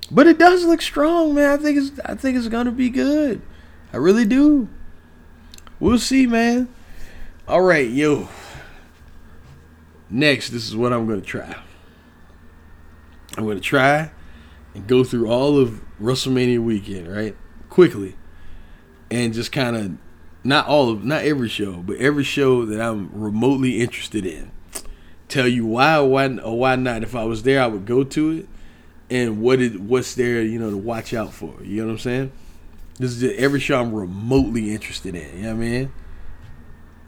But it does look strong, man. I think it's I think it's gonna be good. I really do. We'll see, man. All right, yo. Next, this is what I'm gonna try. I'm going to try and go through all of WrestleMania weekend, right? Quickly. And just kind of not all of not every show, but every show that I'm remotely interested in. Tell you why why or why not. If I was there, I would go to it. And what is what's there, you know, to watch out for. You know what I'm saying? This is just every show I'm remotely interested in. You know what I mean?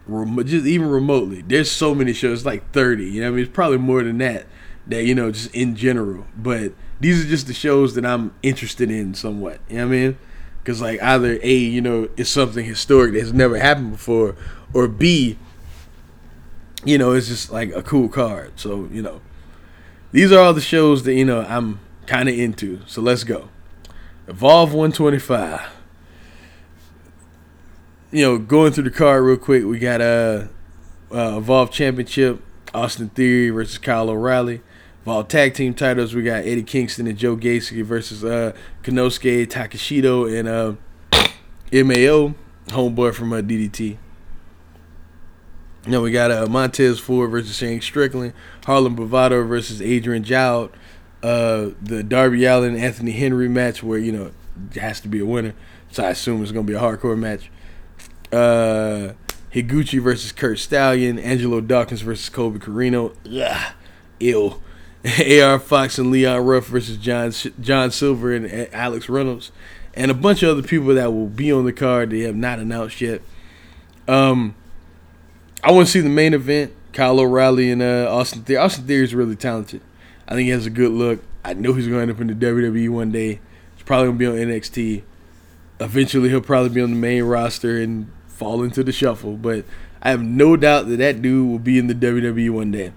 Rem- just even remotely. There's so many shows, like 30. You know what I mean? It's probably more than that that you know just in general. But these are just the shows that I'm interested in somewhat. You know what I mean? Because like either a you know it's something historic that's never happened before, or b you know it's just like a cool card. So you know these are all the shows that you know I'm kind of into. So let's go. Evolve 125. You know, going through the card real quick, we got a uh, uh, Evolve Championship, Austin Theory versus Kyle O'Reilly. While tag team titles, we got Eddie Kingston and Joe Gacy versus uh, Konosuke Takeshita and uh, MAO, homeboy from uh, DDT. Now we got uh, Montez Ford versus Shane Strickland, Harlem Bravado versus Adrian Jaoude, uh, the Darby Allin Anthony Henry match where you know it has to be a winner, so I assume it's gonna be a hardcore match. Uh, Higuchi versus Curt Stallion, Angelo Dawkins versus Colby Corino. Yeah, ill. AR Fox and Leon Ruff versus John John Silver and Alex Reynolds, and a bunch of other people that will be on the card they have not announced yet. Um, I want to see the main event: Kyle O'Reilly and uh, Austin Theory. Austin Theory is really talented. I think he has a good look. I know he's going to end up in the WWE one day. He's probably going to be on NXT. Eventually, he'll probably be on the main roster and fall into the shuffle. But I have no doubt that that dude will be in the WWE one day.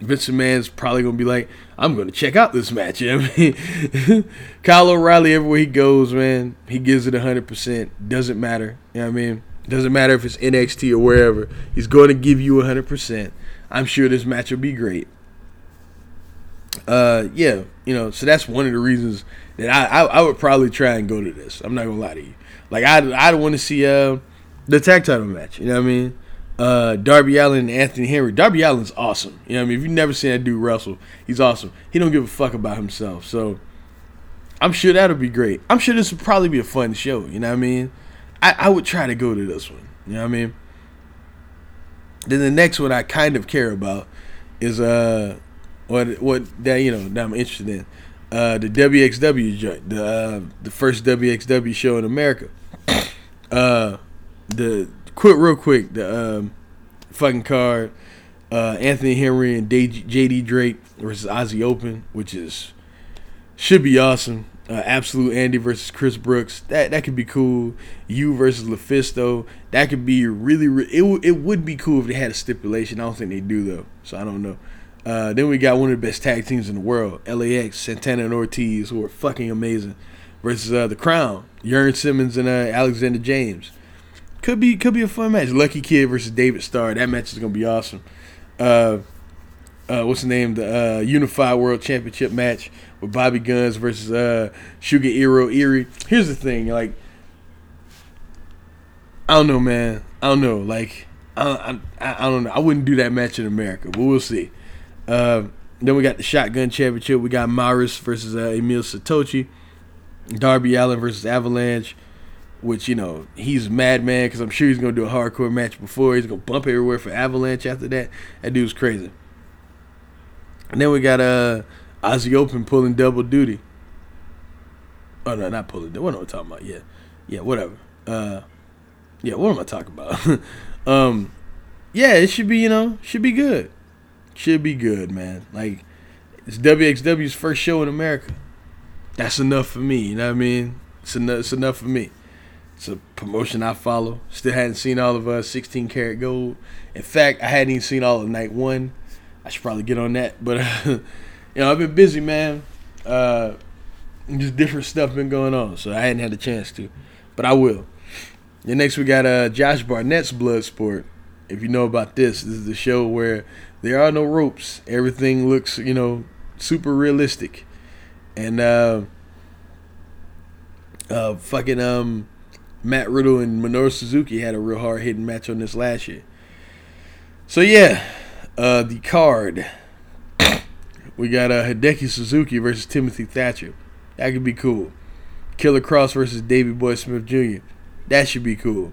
Vince McMahon's probably gonna be like, I'm gonna check out this match. I mean? Kyle O'Reilly, everywhere he goes, man, he gives it hundred percent. Doesn't matter. You know what I mean? Doesn't matter if it's NXT or wherever. He's going to give you hundred percent. I'm sure this match will be great. uh, yeah, you know, so that's one of the reasons that I, I, I would probably try and go to this. I'm not gonna lie to you. Like I I want to see uh the tag title match. You know what I mean? Uh, Darby Allin and Anthony Henry. Darby Allin's awesome. You know what I mean? If you've never seen that dude wrestle, he's awesome. He don't give a fuck about himself. So I'm sure that'll be great. I'm sure this would probably be a fun show. You know what I mean? I, I would try to go to this one. You know what I mean? Then the next one I kind of care about is uh what what that you know that I'm interested in. Uh, the WXW joint, the uh, the first WXW show in America. Uh, the quick, real quick, the um, fucking card. Uh, Anthony Henry and JD Drake versus Aussie Open, which is should be awesome. Uh, Absolute Andy versus Chris Brooks. That that could be cool. You versus LuFisto. That could be really. Re- it w- it would be cool if they had a stipulation. I don't think they do though. So I don't know. Uh, then we got one of the best tag teams in the world, LAX, Santana and Ortiz, who are fucking amazing, versus uh, the Crown, Jurn Simmons and uh, Alexander James. Could be could be a fun match. Lucky Kid versus David Starr. That match is gonna be awesome. Uh, uh, what's the name? The uh, Unified World Championship match with Bobby Gunns versus uh, Sugiura Irie. Here's the thing, like, I don't know, man. I don't know. Like, I, I, I don't know. I wouldn't do that match in America, but we'll see. Uh, then we got the Shotgun Championship. We got Maris versus uh, Emil Sitoci. Darby Allin versus Avalanche, which, you know, he's madman because I'm sure he's to do a hardcore match before. He's to bump everywhere for Avalanche after that. That dude's crazy. And then we got uh, Aussie Open pulling double duty. Oh, no, not pulling. What am I talking about? Yeah. Yeah, whatever. Uh, yeah, what am I talking about? um, yeah, it should be, you know, should be good should be good, man. Like it's WXW's first show in America. That's enough for me. You know what I mean? It's enough. It's enough for me. It's a promotion I follow. Still hadn't seen all of. Uh, 16 karat gold. In fact, I hadn't even seen all of night one. I should probably get on that. But you know, I've been busy, man. Uh, just different stuff been going on, so I hadn't had a chance to. But I will. Then next we got uh, Josh Barnett's Bloodsport. If you know about this, this is the show where there are no ropes. Everything looks, you know, super realistic. And uh uh fucking um Matt Riddle and Minoru Suzuki had a real hard hitting match on this last year. So yeah, uh the card. we got uh Hideki Suzuki versus Timothy Thatcher. That could be cool. Killer Kross versus Davey Boy Smith Jr. That should be cool.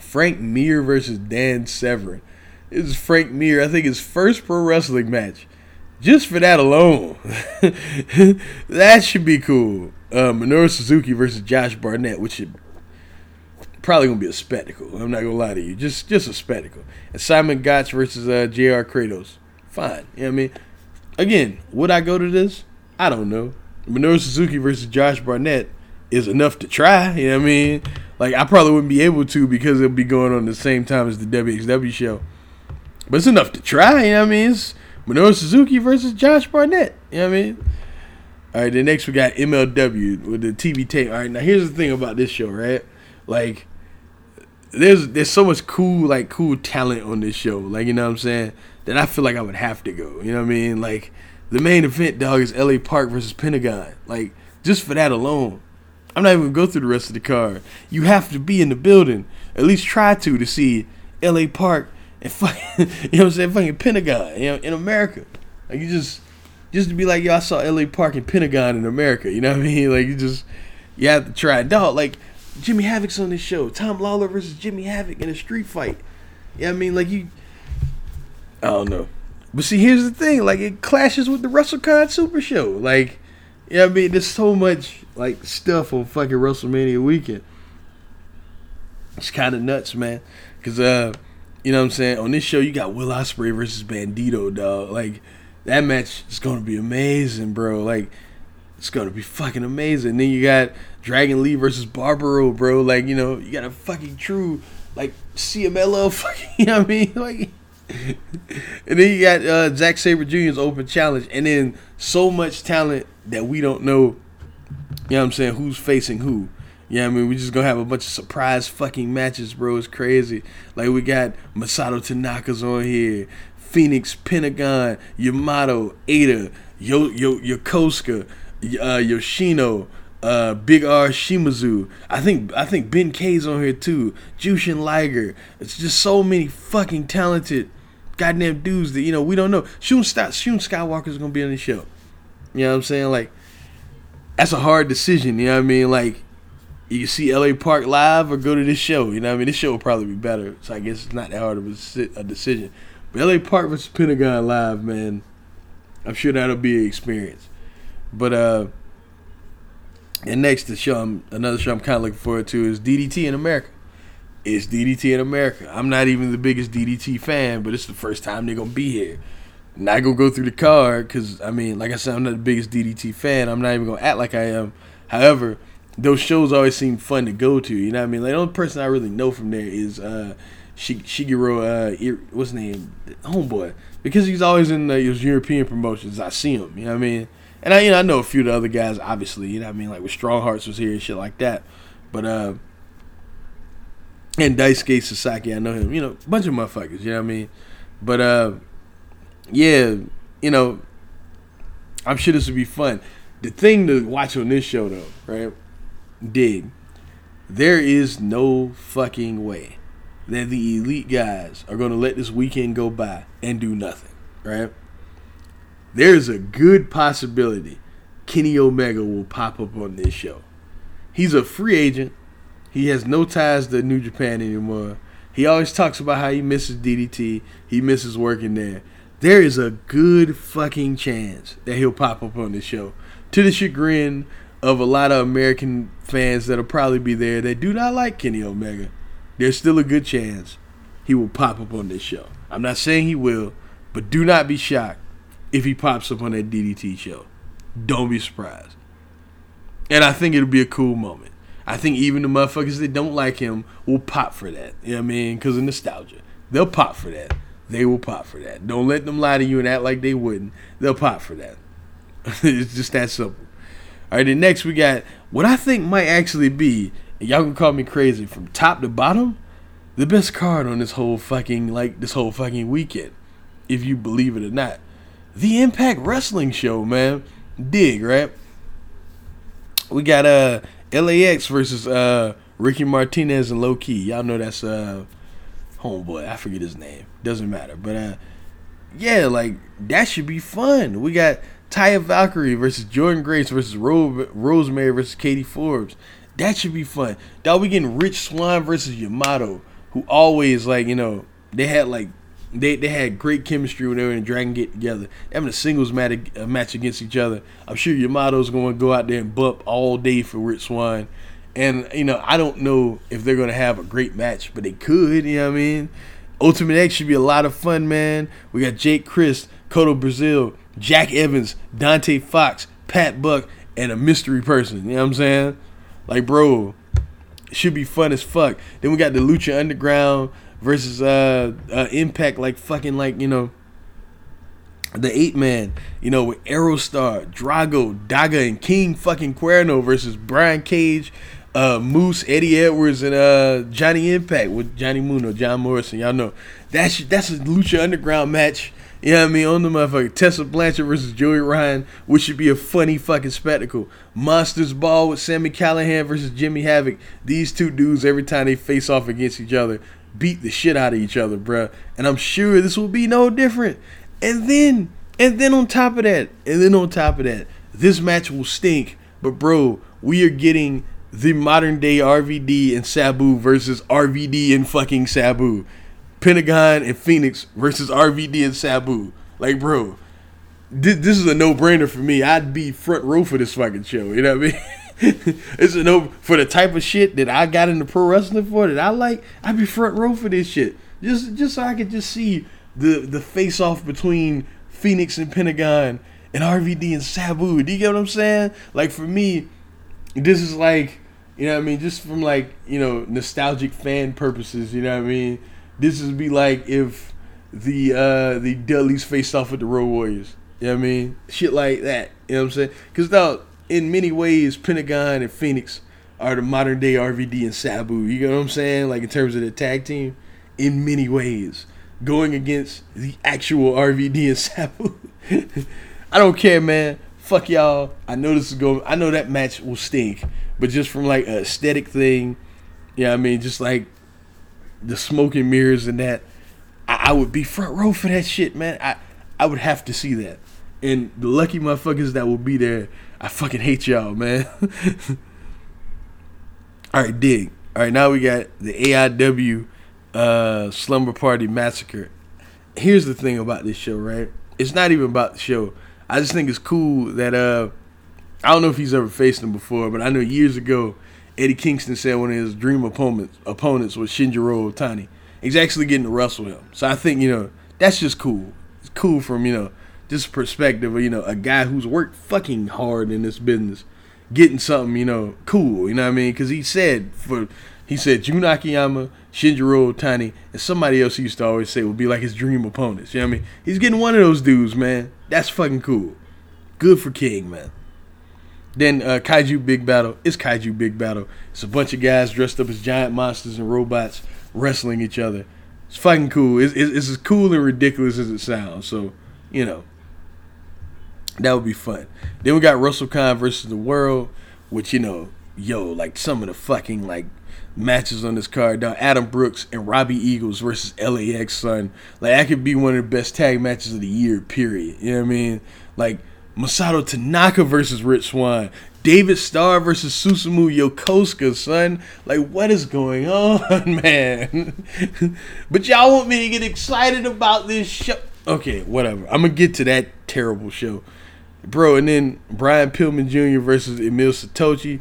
Frank Mir versus Dan Severn is Frank Mir. I think his first pro wrestling match. Just for that alone, that should be cool. Uh, Minoru Suzuki versus Josh Barnett, which should probably gonna be a spectacle. I'm not gonna lie to you, just just a spectacle. And Simon Gotch versus uh, Jr. Kratos, fine. You know what I mean? Again, would I go to this? I don't know. Minoru Suzuki versus Josh Barnett is enough to try. You know what I mean? Like I probably wouldn't be able to because it'll be going on the same time as the WXW show. But it's enough to try, you know what I mean? It's Minoru Suzuki versus Josh Barnett. You know what I mean? All right, then next we got MLW with the TV tape. All right, now here's the thing about this show, right? Like, there's there's so much cool like cool talent on this show, like you know what I'm saying, that I feel like I would have to go. You know what I mean? Like, the main event, dog, is LA Park versus Pentagon. Like, just for that alone, I'm not even gonna go through the rest of the card. You have to be in the building, at least try to, to see LA Park and fucking, you know what I'm saying, fucking Pentagon, you know, in America. Like you just, just to be like, yo, I saw L.A. Park and Pentagon in America. You know what I mean? Like you just, you have to try. it. Dog, like Jimmy Havoc's on this show. Tom Lawlor versus Jimmy Havoc in a street fight. Yeah, you know I mean, like you, I don't know. But see, here's the thing, like it clashes with the WrestleCon Super Show. Like, yeah, you know I mean, there's so much like stuff on fucking WrestleMania weekend. It's kind of nuts, man. Cause uh, you know what I'm saying? On this show, you got Will Ospreay versus Bandito, dog. Like that match is gonna be amazing, bro. Like it's gonna be fucking amazing. then you got Dragon Lee versus Barbaro, bro. Like you know, you got a fucking true like CMLL, fucking. You know what I mean? Like. and then you got uh, Zack Sabre Jr.'s open challenge, and then so much talent that we don't know. You know what I'm saying? Who's facing who? Yeah, I mean, we just gonna have a bunch of surprise fucking matches, bro. It's crazy. Like we got Masato Tanaka's on here, Phoenix, Pentagon, Yamato, Eita, Yo Yo Yokosuka, uh, Yoshino, uh, Big R Shimizu. I think I think Ben K's on here too. Jushin Liger. It's just so many fucking talented goddamn dudes that you know we don't know. Shun, Shun Skywalker's gonna be on the show. You know what I'm saying? Like that's a hard decision. You know what I mean? Like you see LA Park live or go to this show. You know what I mean? This show will probably be better. So I guess it's not that hard of a decision. LA Park versus Pentagon live, man. I'm sure that'll be an experience. But uh and next the show I'm, another show I'm kinda looking forward to is DDT in America. It's DDT in America. I'm not even the biggest DDT fan, but it's the first time they're gonna be here. Not gonna go through the card because I mean, like I said, I'm not the biggest DDT fan. I'm not even gonna act like I am. However, those shows always seem fun to go to. You know what I mean? Like the only person I really know from there is uh, Shigeru. Uh, what's his name? Homeboy. Because he's always in uh, those European promotions. I see him. You know what I mean? And I, you know, I know a few of the other guys. Obviously, you know what I mean? Like with Strong Hearts was here and shit like that. But uh, and Daisuke Sasaki, I know him. You know, bunch of motherfuckers. You know what I mean? But uh, yeah, you know, I'm sure this would be fun. The thing to watch on this show, though, right? dig, there is no fucking way that the elite guys are going to let this weekend go by and do nothing, right? There's a good possibility Kenny Omega will pop up on this show. He's a free agent. He has no ties to New Japan anymore. He always talks about how he misses DDT. He misses working there. There is a good fucking chance that he'll pop up on this show. To the chagrin of a lot of American fans that'll probably be there that do not like Kenny Omega, there's still a good chance he will pop up on this show. I'm not saying he will, but do not be shocked if he pops up on that DDT show. Don't be surprised. And I think it'll be a cool moment. I think even the motherfuckers that don't like him will pop for that. You know what I mean? Because of nostalgia. They'll pop for that. They will pop for that. Don't let them lie to you and act like they wouldn't. They'll pop for that. it's just that simple. All right, then next we got what I think might actually be, y'all can call me crazy, from top to bottom, the best card on this whole fucking like this whole fucking weekend, if you believe it or not. The Impact Wrestling Show, man. Dig, right? We got uh LAX versus uh Ricky Martinez and Low Ki. Y'all know that's uh homeboy. I forget his name. Doesn't matter. But uh yeah, like that should be fun. We got Taya Valkyrie versus Jordynne Grace versus Ro- Rosemary versus Katie Forbes. That should be fun. Dog, we getting Rich Swann versus Yamato, who always like you know they had like they they had great chemistry when they were in Dragon Gate together. Having a singles match, uh, a match against each other. I'm sure Yamato's going to go out there and bump all day for Rich Swann. And you know I don't know if they're going to have a great match, but they could. You know what I mean? Ultimate X should be a lot of fun, man. We got Jake Crist, Kotto Brazil, Jack Evans, Dante Fox, Pat Buck, and a mystery person. You know what I'm saying? Like, bro, should be fun as fuck. Then we got the Lucha Underground versus uh, uh Impact, like fucking like you know the eight man, you know, with Aerostar, Drago, Daga, and King fucking Cuerno versus Brian Cage, uh, Moose, Eddie Edwards, and uh, Johnny Impact with Johnny Mundo, John Morrison. Y'all know that's that's a Lucha Underground match you know what I mean? On the motherfucker. Tessa Blanchard versus Joey Ryan, which should be a funny fucking spectacle. Monsters Ball with Sami Callihan versus Jimmy Havoc. These two dudes, every time they face off against each other, beat the shit out of each other, bruh. And I'm sure this will be no different. And then, and then on top of that, and then on top of that, this match will stink. But bro, we are getting the modern day RVD and Sabu versus RVD and fucking Sabu. Pentagon and Phoenix versus RVD and Sabu. Like, bro, this, this is a no brainer for me. I'd be front row for this fucking show. You know what I mean? it's a no for the type of shit that I got into pro wrestling for that I like. I'd be front row for this shit. Just just so I could just see the the face off between Phoenix and Pentagon and RVD and Sabu. Do you get what I'm saying? Like for me, this is like you know what I mean. Just from like you know nostalgic fan purposes. You know what I mean this would be like if the uh the Dudleys faced off with the Road Warriors. You know what I mean? Shit like that. You know what I'm saying? Because now, in many ways, Pentagon and Phoenix are the modern day RVD and Sabu. You know what I'm saying? Like in terms of the tag team, in many ways. going against the actual RVD and Sabu. I don't care, man. Fuck y'all. I know this is going. I know that match will stink, but just from like a aesthetic thing, yeah, I mean, just like the smoke and mirrors and that, I, I would be front row for that shit, man. I I would have to see that. And the lucky motherfuckers that will be there, I fucking hate y'all, man. All right, dig. All right, now we got the AIW uh, Slumber Party Massacre. Here's the thing about this show, right? It's not even about the show. I just think it's cool that uh, I don't know if he's ever faced him before, but I know years ago Eddie Kingston said one of his dream opponents opponents was Shinjiro Otani. He's actually getting to wrestle him. So I think, you know, that's just cool. It's cool from, you know, this perspective of, you know, a guy who's worked fucking hard in this business getting something, you know, cool. You know what I mean? Because he said for he said Jun Akiyama, Shinjiro Otani, and somebody else he used to always say would be like his dream opponents. You know what I mean? He's getting one of those dudes, man. That's fucking cool. Good for King, man. Then uh, Kaiju Big Battel. It's Kaiju Big Battel. It's a bunch of guys dressed up as giant monsters and robots wrestling each other. It's fucking cool. It's, it's, it's as cool and ridiculous as it sounds. So, you know, that would be fun. Then we got Russell Khan versus the World, which you know, yo, like some of the fucking like matches on this card. Now Adam Brooks and Robbie Eagles versus LAX son. Like that could be one of the best tag matches of the year. Period. You know what I mean? Like Masato Tanaka versus Rich Swann. David Starr versus Susumu Yokosuka, son. Like, what is going on, man? but y'all want me to get excited about this show. Okay, whatever. I'm gonna get to that terrible show. Bro, and then Brian Pillman Jr. versus Emil Sitoci.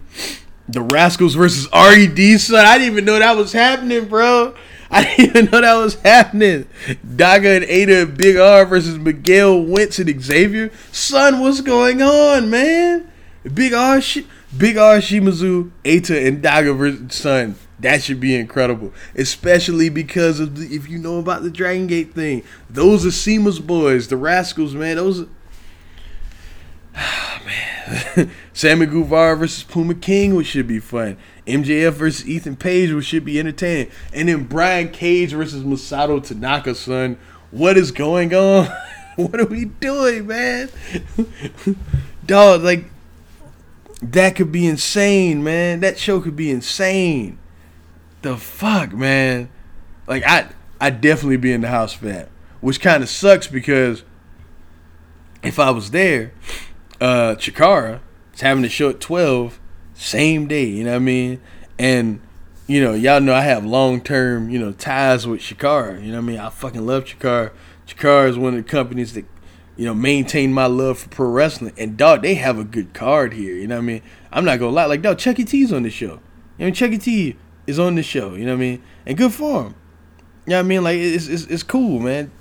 The Rascals versus RED, son. I didn't even know that was happening, bro. I didn't even know that was happening. Daga and Eita Big R versus Miguel Wentz and Xavier. Son, what's going on, man? Big R, Big R, Shimizu, Eita, and Daga versus Son. That should be incredible, especially because of the, if you know about the Dragon Gate thing. Those are CIMA's boys, the Rascals, man. Those. Are, man. Sammy Guevara versus Puma King, which should be fun. MJF versus Ethan Page, which should be entertaining. And then Brian Cage versus Masato Tanaka, son. What is going on? what are we doing, man? Dog, like, that could be insane, man. That show could be insane. The fuck, man? Like, I, I definitely be in the house for that. Which kind of sucks because if I was there, uh, Chikara is having a show at 12, same day, you know what I mean? And, you know, y'all know I have long term, you know, ties with Chikara. You know what I mean? I fucking love Chikara. Chikara is one of the companies that, you know, maintain my love for pro wrestling. And dog, they have a good card here. You know what I mean? I'm not gonna lie. Like, dog, Chucky T's on the show. You know, Chucky T is on the show. You know what I mean? And good for him. You know what I mean? Like, it's it's, it's cool, man.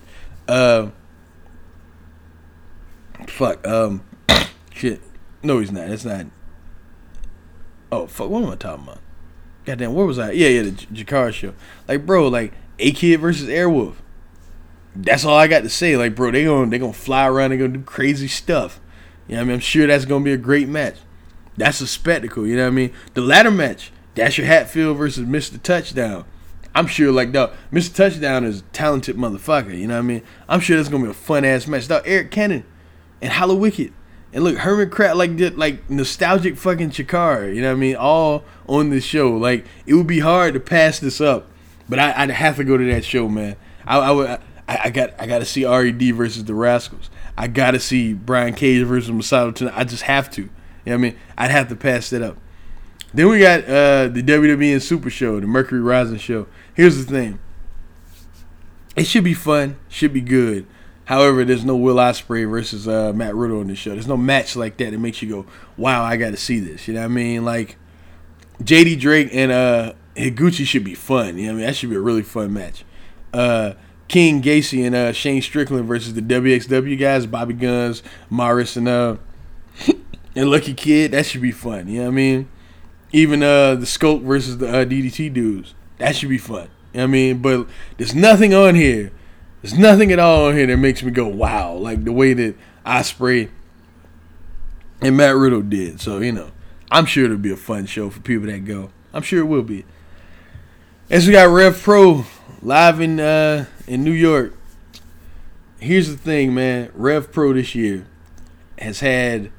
Uh, fuck. Um, Shit. No, he's not. It's not. Oh fuck! What am I talking about? Goddamn, where was I? Yeah, yeah, the J- Jakar show. Like, bro, like A Kid versus Airwolf. That's all I got to say. Like, bro, they gonna they gonna fly around. They gonna do crazy stuff. You know what I mean? I'm sure that's gonna be a great match. That's a spectacle. You know what I mean? The ladder match. Dasher Hatfield versus Mr. Touchdown. I'm sure, like, dog, Mr. Touchdown is a talented motherfucker. You know what I mean? I'm sure that's gonna be a fun ass match. Dog, Eric Cannon and Hallowicked and look, Herman Crab like did like nostalgic fucking Chikara, you know what I mean? All on this show. Like it would be hard to pass this up, but I, would have to go to that show, man. I, I would. I, I got I got to see Red versus the Rascals. I got to see Brian Cage versus Masato tonight. I just have to. You know what I mean? I'd have to pass that up. Then we got uh, the WWE and Super Show, the Mercury Rising Show. Here's the thing. It should be fun. Should be good. However, there's no Will Ospreay versus uh, Matt Riddle on the show. There's no match like that that makes you go, "Wow, I got to see this." You know what I mean? Like JD Drake and uh, Higuchi should be fun. You know what I mean? That should be a really fun match. Uh, King Gacy and uh, Shane Strickland versus the WXW guys, Bobby Gunns, Morris, and uh, and Lucky Kid. That should be fun. You know what I mean? Even uh, the Scope versus the uh, DDT dudes. That should be fun. You know what I mean? But there's nothing on here there's nothing at all in here that makes me go wow, like the way that Ospreay and Matt Riddle did. So you know, I'm sure it'll be a fun show for people that go. I'm sure it will be. As we got Rev Pro live in uh in New York. Here's the thing, man. Rev Pro this year has had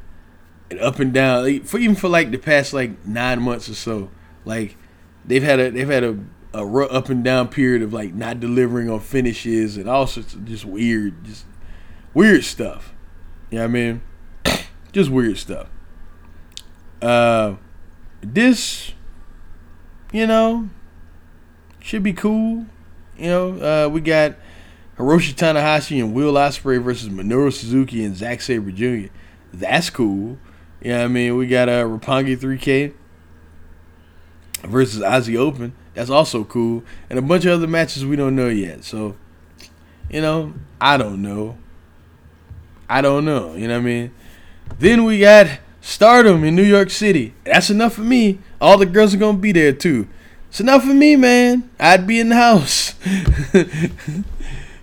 an up and down, like, for even for like the past like nine months or so. Like they've had a they've had a a up and down period of like not delivering on finishes and all sorts of just weird, just weird stuff. You know what I mean? just weird stuff. Uh, this, you know, should be cool. You know, uh, we got Hiroshi Tanahashi and Will Ospreay versus Minoru Suzuki and Zack Sabre Jr. That's cool. You know what I mean? We got uh, Roppongi 3K versus Aussie Open. That's also cool. And a bunch of other matches we don't know yet. So, you know, I don't know. I don't know. You know what I mean? Then we got Stardom in New York City. That's enough for me. All the girls are going to be there too. It's enough for me, man. I'd be in the house.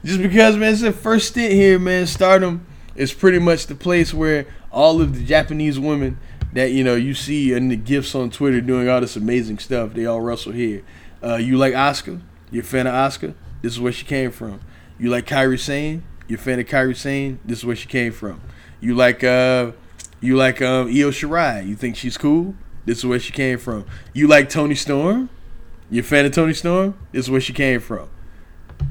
Just because, man, it's the first stint here, man. Stardom is pretty much the place where all of the Japanese women that you know you see in the gifs on Twitter doing all this amazing stuff. They all wrestle here. Uh, you like Asuka? You're a fan of Asuka? This is where she came from. You like Kairi Sane? You're a fan of Kairi Sane? This is where she came from. You like uh, you like um, Io Shirai? You think she's cool? This is where she came from. You like Toni Storm? You're a fan of Toni Storm? This is where she came from.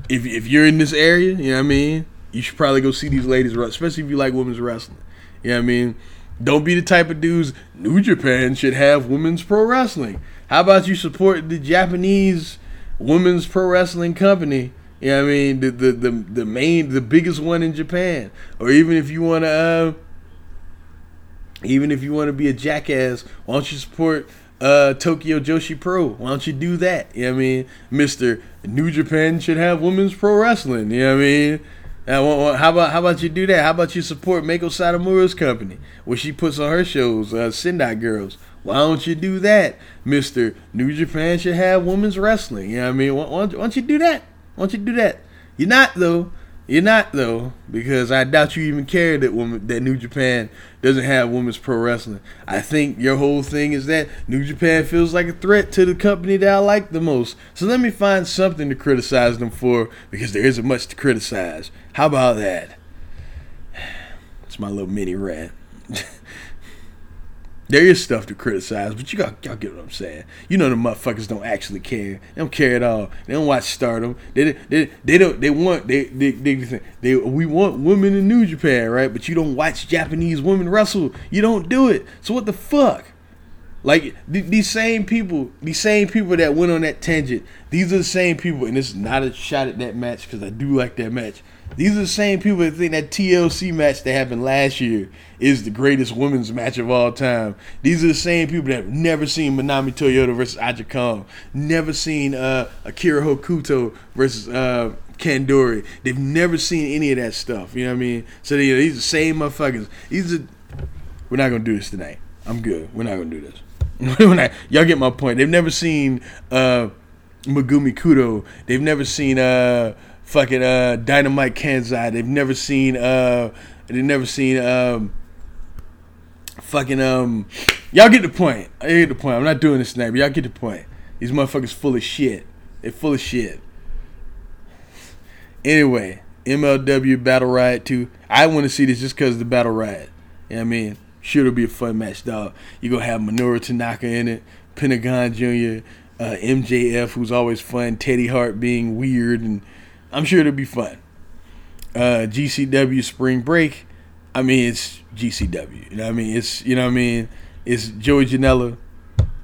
If if you're in this area, you know what I mean. You should probably go see these ladies, especially if you like women's wrestling. You know what I mean. Don't be the type of dudes. New Japan should have women's pro wrestling. How about you support the Japanese women's pro wrestling company? You know what I mean? The the the, the main the biggest one in Japan. Or even if you wanna uh, even if you wanna be a jackass, why don't you support uh, Tokyo Joshi Pro? Why don't you do that? You know what I mean? Mister New Japan should have women's pro wrestling. You know what I mean? Uh, how about how about you do that? How about you support Meiko Satomura's company, where she puts on her shows, uh, Sendai Girls? Why don't you do that, Mister New Japan should have women's wrestling? You know what I mean? Why, why, don't, you do that? Why don't you do that? You're not though. You're not though, because I doubt you even care that woman that New Japan doesn't have women's pro wrestling. I think your whole thing is that New Japan feels like a threat to the company that I like the most. So let me find something to criticize them for because there isn't much to criticize. How about that? It's my little mini rant. There is stuff to criticize, but you got y'all get what I'm saying. You know the motherfuckers don't actually care. They don't care at all. They don't watch Stardom. They they they don't they want they they they, they, they we want women in New Japan, right? But you don't watch Japanese women wrestle. You don't do it. So what the fuck? Like these same people, these same people that went on that tangent. These are the same people, and is not a shot at that match because I do like that match. These are the same people that think that TLC match that happened last year is the greatest women's match of all time. These are the same people that have never seen Manami Toyota versus Aja Kong, never seen uh, Akira Hokuto versus uh, Kandori. They've never seen any of that stuff. You know what I mean? So they, these are the same motherfuckers. These are. We're not gonna do this tonight. I'm good. We're not gonna do this. y'all get my point. They've never seen uh, Megumi Kudo. They've never seen uh, fucking uh, Dynamite Kansai. They've never seen uh, they've never seen um, fucking um. Y'all get the point. I get the point. I'm not doing this tonight, but y'all get the point. These motherfuckers full of shit. They're full of shit. Anyway, MLW Battle Riot 2. I want to see this just because the Battle Riot. You know what I mean? Sure, it'll be a fun match, dog. You're going to have Minoru Tanaka in it, Pentagon Jr., uh, MJF, who's always fun, Teddy Hart being weird, and I'm sure it'll be fun. Uh, GCW Spring Break, I mean, it's GCW. You know what I mean? It's, you know what I mean? It's Joey Janela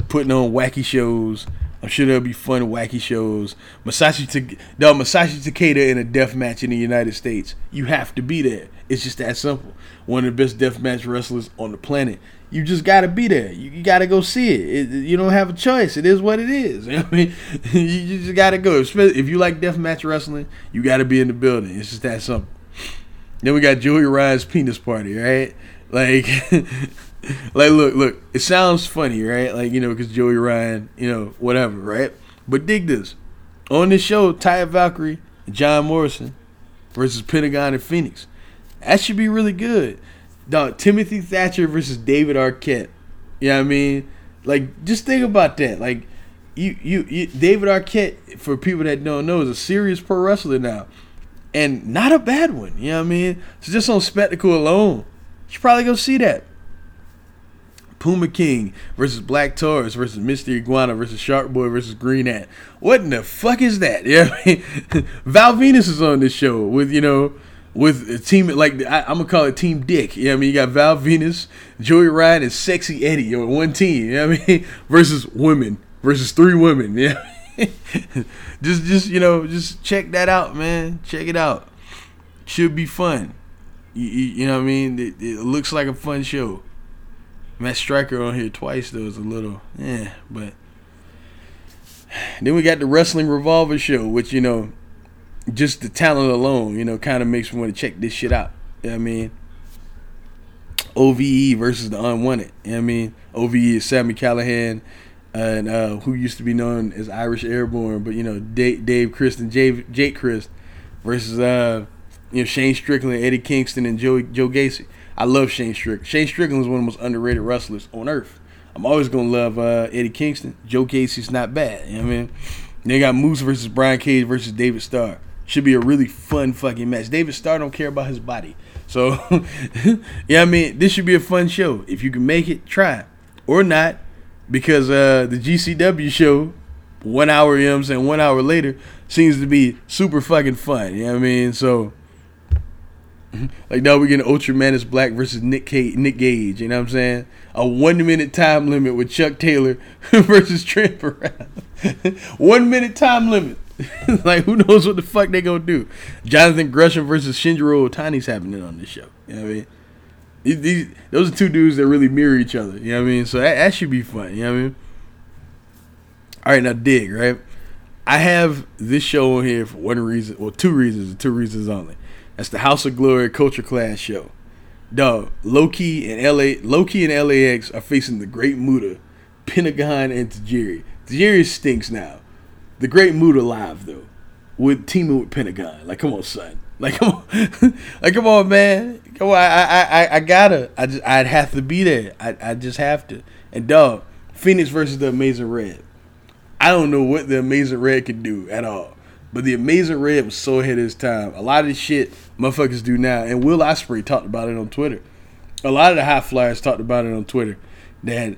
putting on wacky shows. I'm sure there'll be fun, wacky shows. Masashi, T- no, Masashi Takeda in a death match in the United States. You have to be there. It's just that simple. One of the best death match wrestlers on the planet you just got to be there. You, you got to go see it. it. You don't have a choice. It is what it is. You know I mean, you just got to go. If you like death match wrestling, you got to be in the building. It's just that simple. Then we got Joey Ryan's penis party, right? Like, like look, look. It sounds funny, right? Like you know, because Joey Ryan, you know, whatever, right? But dig this. On this show, Taya Valkyrie John Morrison versus Pentagon and Fenix. That should be really good dog, Timothy Thatcher versus David Arquette. You know what I mean? Like, just think about that. Like, you, you, you David Arquette, for people that don't know, is a serious pro wrestler now, and not a bad one. You know what I mean? So just on spectacle alone, you should probably go see that. Puma King versus Black Taurus versus Mr. Iguana versus Shark Boy versus Green Ant. What in the fuck is that? Yeah, you know I mean? Val Venis is on this show with you know with a team like I, am gonna call it Team Dick. Yeah, you know I mean you got Val Venis, Joey Ryan, and Sexy Eddie on one team. You know I mean versus women versus three women. Yeah, just just you know just check that out, man. Check it out. Should be fun. You, you, you know what I mean? It, it looks like a fun show. Matt Striker on here twice though is a little yeah, but then we got the Wrestling Revolver show, which you know, just the talent alone, you know, kind of makes me want to check this shit out. You know what I mean? OVE versus the Unwanted. You know what I mean? OVE is Sami Callihan and uh, who used to be known as Irish Airborne, but you know Dave, Dave Crist and Jake, Jake Crist versus uh, you know Shane Strickland, Eddie Kingston, and Joe Joe Gacy. I love Shane Strickland. Shane Strickland is one of the most underrated wrestlers on earth. I'm always gonna love uh, Eddie Kingston. Joe Gacy's not bad. You know what I mean? They got Moose versus Brian Cage versus David Starr. Should be a really fun fucking match. David Starr don't care about his body. So yeah, I mean, this should be a fun show. If you can make it, try. Or not. Because uh, the GCW show, one hour, you know what I'm saying, one hour later, seems to be super fucking fun. You know what I mean? So like now we're getting Ultramantis Black versus Nick Cage, Nick Gage. You know what I'm saying? A one minute time limit with Chuck Taylor versus Trent one minute time limit. like who knows what the fuck they gonna do? Jonathan Gresham versus Shinjiro Otani's happening on this show. You know what I mean? These, these, those are two dudes that really mirror each other. You know what I mean? So that, that should be fun. You know what I mean? All right, now dig right. I have this show on here for one reason, well, two reasons, two reasons only. That's the House of Glory Culture Clash show. Dog, Low Ki and LA Low Ki and LAX are facing the Great Muta, Pentagon, and Tajiri. Tajiri stinks now. The Great Muta live though. With teaming with Pentagon. Like come on, son. Like come on like come on man. Come on, I I I, I gotta. I just I'd have to be there. I I just have to. And dog, Fenix versus the Amazing Red. I don't know what the Amazing Red can do at all. But the Amazing Red was so ahead of his time. A lot of the shit motherfuckers do now, and Will Ospreay talked about it on Twitter. A lot of the high flyers talked about it on Twitter. That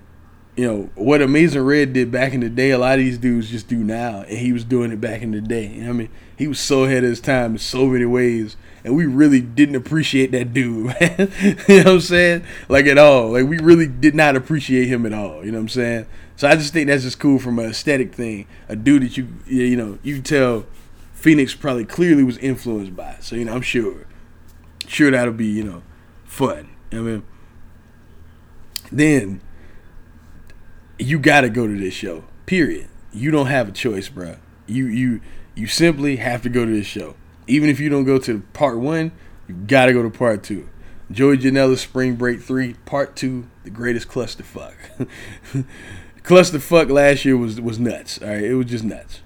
you know what Amazing Red did back in the day. A lot of these dudes just do now, and he was doing it back in the day. You know what I mean, he was so ahead of his time in so many ways, and we really didn't appreciate that dude, man. you know what I'm saying? Like at all. Like we really did not appreciate him at all. You know what I'm saying? So I just think that's just cool from an aesthetic thing. A dude that you you know you tell Fenix probably clearly was influenced by. So you know, I'm sure, sure that'll be you know, fun. I mean, then you got to go to this show. Period. You don't have a choice, bro. You you you simply have to go to this show. Even if you don't go to part one, you got to go to part two. Joey Janela's Spring Break 3, Part 2, the greatest clusterfuck. clusterfuck last year was was nuts. All right, it was just nuts.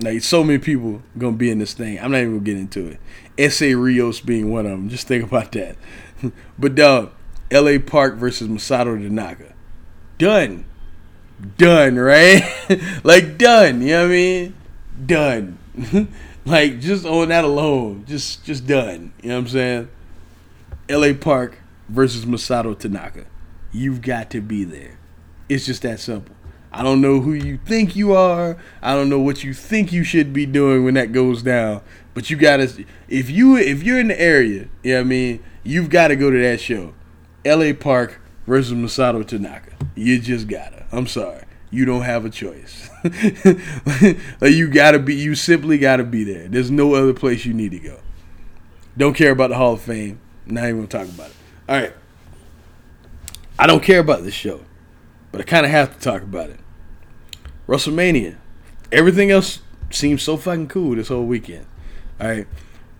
Like so many people gonna be in this thing. I'm not even gonna get into it. Essa Rios being one of them. Just think about that. but dog, L.A. Park versus Masato Tanaka. Done. Done, right? like done. You know what I mean? Done. like just on that alone, just just done. You know what I'm saying? L.A. Park versus Masato Tanaka. You've got to be there. It's just that simple. I don't know who you think you are. I don't know what you think you should be doing when that goes down. But you gotta if you if you're in the area, you know what I mean, you've gotta go to that show. LA Park versus Masato Tanaka. You just gotta. I'm sorry. You don't have a choice. you gotta be you simply gotta be there. There's no other place you need to go. Don't care about the Hall of Fame. Not even gonna talk about it. Alright. I don't care about this show but I kind of have to talk about it. WrestleMania. Everything else seems so fucking cool this whole weekend. All right.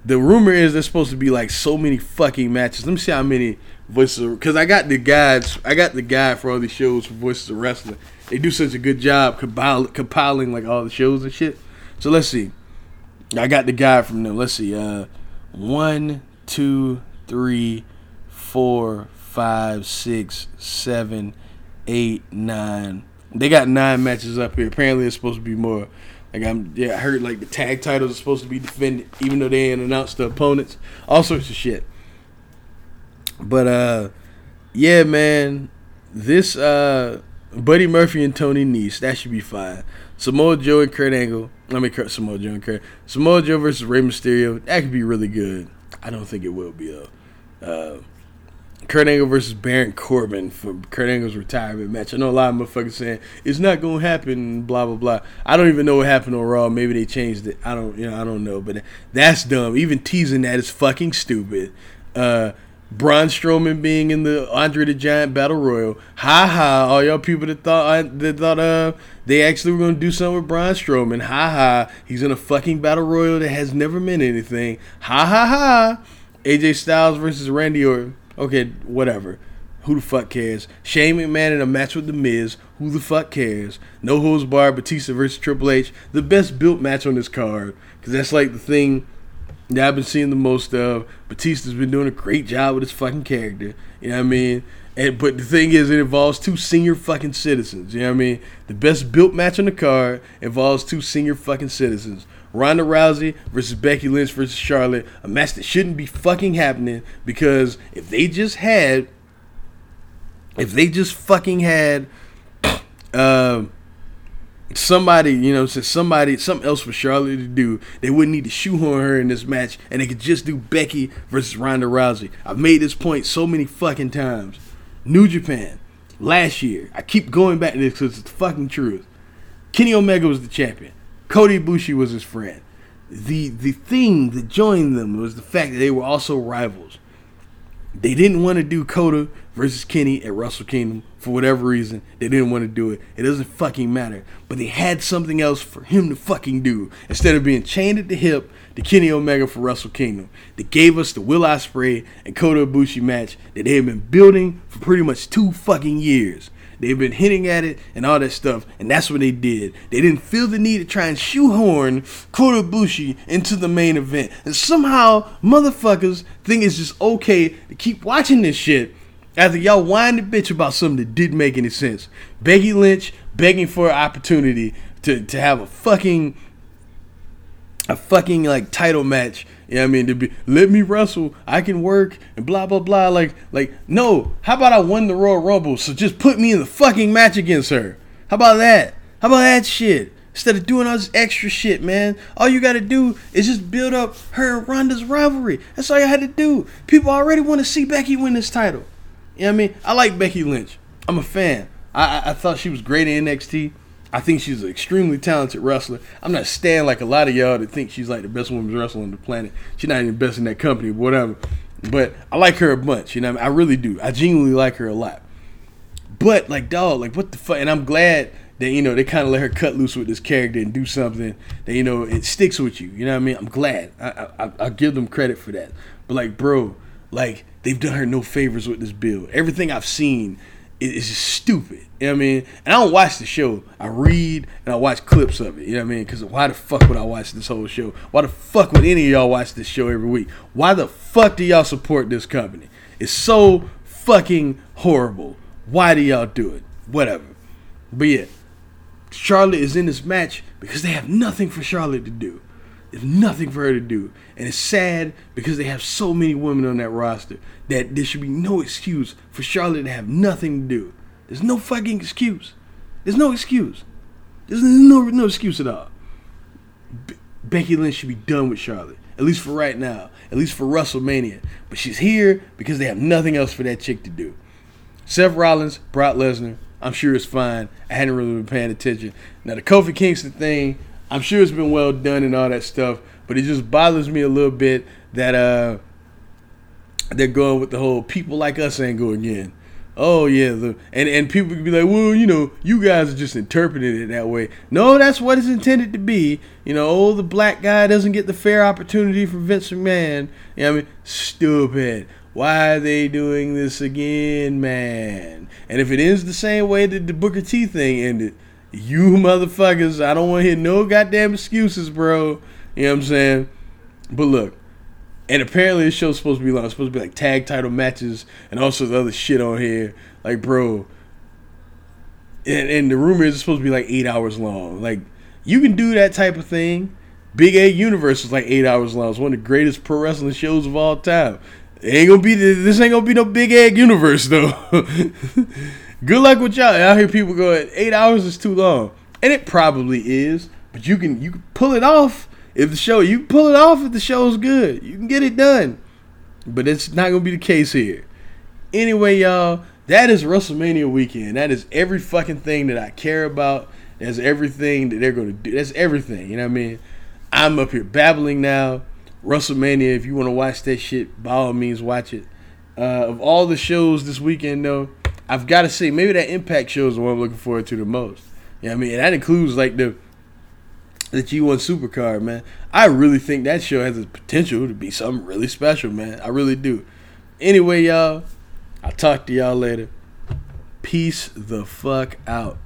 The rumor is there's supposed to be like so many fucking matches. Let me see how many voices because I got the guides. I got the guide for all these shows for Voices of Wrestling. They do such a good job compiling, compiling like all the shows and shit. So let's see. I got the guide from them. Let's see. Uh, one, two, three, four, five, six, seven, eight, nine, They got nine matches up here. Apparently, it's supposed to be more. Like I'm, yeah, I heard like the tag titles are supposed to be defended, even though they ain't announced the opponents. All sorts of shit. But uh, yeah, man, this uh, Buddy Murphy and Tony Nese that should be fine. Samoa Joe and Kurt Angle. I mean, Kurt, Samoa Joe and Kurt. Samoa Joe versus Rey Mysterio. That could be really good. I don't think it will be though. Uh, Kurt Angle versus Baron Corbin for Kurt Angle's retirement match. I know a lot of motherfuckers saying it's not gonna happen. Blah blah blah. I don't even know what happened on Raw. Maybe they changed it. I don't. You know. I don't know. But that's dumb. Even teasing that is fucking stupid. Uh, Braun Strowman being in the Andre the Giant Battle Royal. Ha ha! All y'all people that thought that thought uh they actually were gonna do something with Braun Strowman. Ha ha! He's in a fucking Battle Royal that has never meant anything. Ha ha ha! AJ Styles versus Randy Orton. Okay, whatever. Who the fuck cares? Shane McMahon in a match with The Miz. Who the fuck cares? No holds barred. Batista versus Triple H. The best built match on this card because that's like the thing that I've been seeing the most of. Batista's been doing a great job with his fucking character. You know what I mean? And but the thing is, it involves two senior fucking citizens. You know what I mean? The best built match on the card involves two senior fucking citizens. Ronda Rousey versus Becky Lynch versus Charlotte, a match that shouldn't be fucking happening because if they just had, if they just fucking had, uh, somebody, you know, since somebody, something else for Charlotte to do, they wouldn't need to shoehorn her in this match, and they could just do Becky versus Ronda Rousey. I've made this point so many fucking times. New Japan, last year, I keep going back to this because it's the fucking truth. Kenny Omega was the champion. Kota Ibushi was his friend. The the thing that joined them was the fact that they were also rivals. They didn't want to do Kota versus Kenny at Wrestle Kingdom for whatever reason. They didn't want to do it. It doesn't fucking matter. But they had something else for him to fucking do instead of being chained at the hip to Kenny Omega for Wrestle Kingdom. They gave us the Will Ospreay and Kota Ibushi match that they had been building for pretty much two fucking years. They've been hinting at it and all that stuff, and that's what they did. They didn't feel the need to try and shoehorn Kota Ibushi into the main event. And somehow, motherfuckers think it's just okay to keep watching this shit after y'all whine the bitch about something that didn't make any sense. Becky Lynch begging for an opportunity to, to have a fucking a fucking like title match. You know what I mean? To be let me wrestle, I can work and blah blah blah. Like like no, how about I won the Royal Rumble? So just put me in the fucking match against her. How about that? How about that shit? Instead of doing all this extra shit, man. All you gotta do is just build up her and Ronda's rivalry. That's all you had to do. People already want to see Becky win this title. You know what I mean? I like Becky Lynch. I'm a fan. I, I, thought she was great in NXT. I think she's an extremely talented wrestler. I'm not staying like a lot of y'all that think she's like the best women's wrestler on the planet. She's not even best in that company, whatever. But I like her a bunch, you know. I, mean? I really do. I genuinely like her a lot. But like, dog, like what the fuck? And I'm glad that you know they kind of let her cut loose with this character and do something that you know it sticks with you. You know what I mean? I'm glad. I I, I give them credit for that. But like, bro, like they've done her no favors with this bill. Everything I've seen is just stupid. You know what I mean? And I don't watch the show. I read and I watch clips of it. You know what I mean? Because why the fuck would I watch this whole show? Why the fuck would any of y'all watch this show every week? Why the fuck do y'all support this company? It's so fucking horrible. Why do y'all do it? Whatever. But yeah, Charlotte is in this match because they have nothing for Charlotte to do. There's nothing for her to do. And it's sad because they have so many women on that roster that there should be no excuse for Charlotte to have nothing to do. There's no fucking excuse. There's no excuse. There's no no excuse at all. Be- Becky Lynch should be done with Charlotte, at least for right now, at least for WrestleMania. But she's here because they have nothing else for that chick to do. Seth Rollins, Brock Lesnar, I'm sure it's fine. I hadn't really been paying attention. Now the Kofi Kingston thing, I'm sure it's been well done and all that stuff, but it just bothers me a little bit that uh they're going with the whole people like us ain't again. Oh yeah, the, and and people could be like, well, you know, you guys are just interpreting it that way. No, that's what it's intended to be. You know, oh, the black guy doesn't get the fair opportunity for Vince McMahon. You know I mean, stupid. Why are they doing this again, man? And if it ends the same way that the Booker T thing ended, you motherfuckers, I don't want to hear no goddamn excuses, bro. You know what I'm saying? But look, and apparently this show's supposed to be like it's supposed to be like tag title matches and also the other shit on here. Like, bro, and, and the rumor is it's supposed to be like eight hours long. Like you can do that type of thing. Big Egg Universe is like eight hours long. It's one of the greatest pro wrestling shows of all time. It ain't gonna be this ain't gonna be no Big Egg Universe though. Good luck with y'all. I hear people going eight hours is too long, and it probably is. But you can you can pull it off if the show you pull it off if the show's good. You can get it done. But it's not gonna be the case here. Anyway, y'all, that is WrestleMania weekend. That is every fucking thing that I care about. That's everything that they're gonna do. That's everything. You know what I mean? I'm up here babbling now. WrestleMania. If you want to watch that shit, by all means, watch it. Uh, of all the shows this weekend, though, I've got to say maybe that Impact show is the one I'm looking forward to the most. Yeah, you know what I mean, and that includes like the the G1 Supercard, man. I really think that show has the potential to be something really special, man. I really do. Anyway, y'all, I'll talk to y'all later. Peace the fuck out.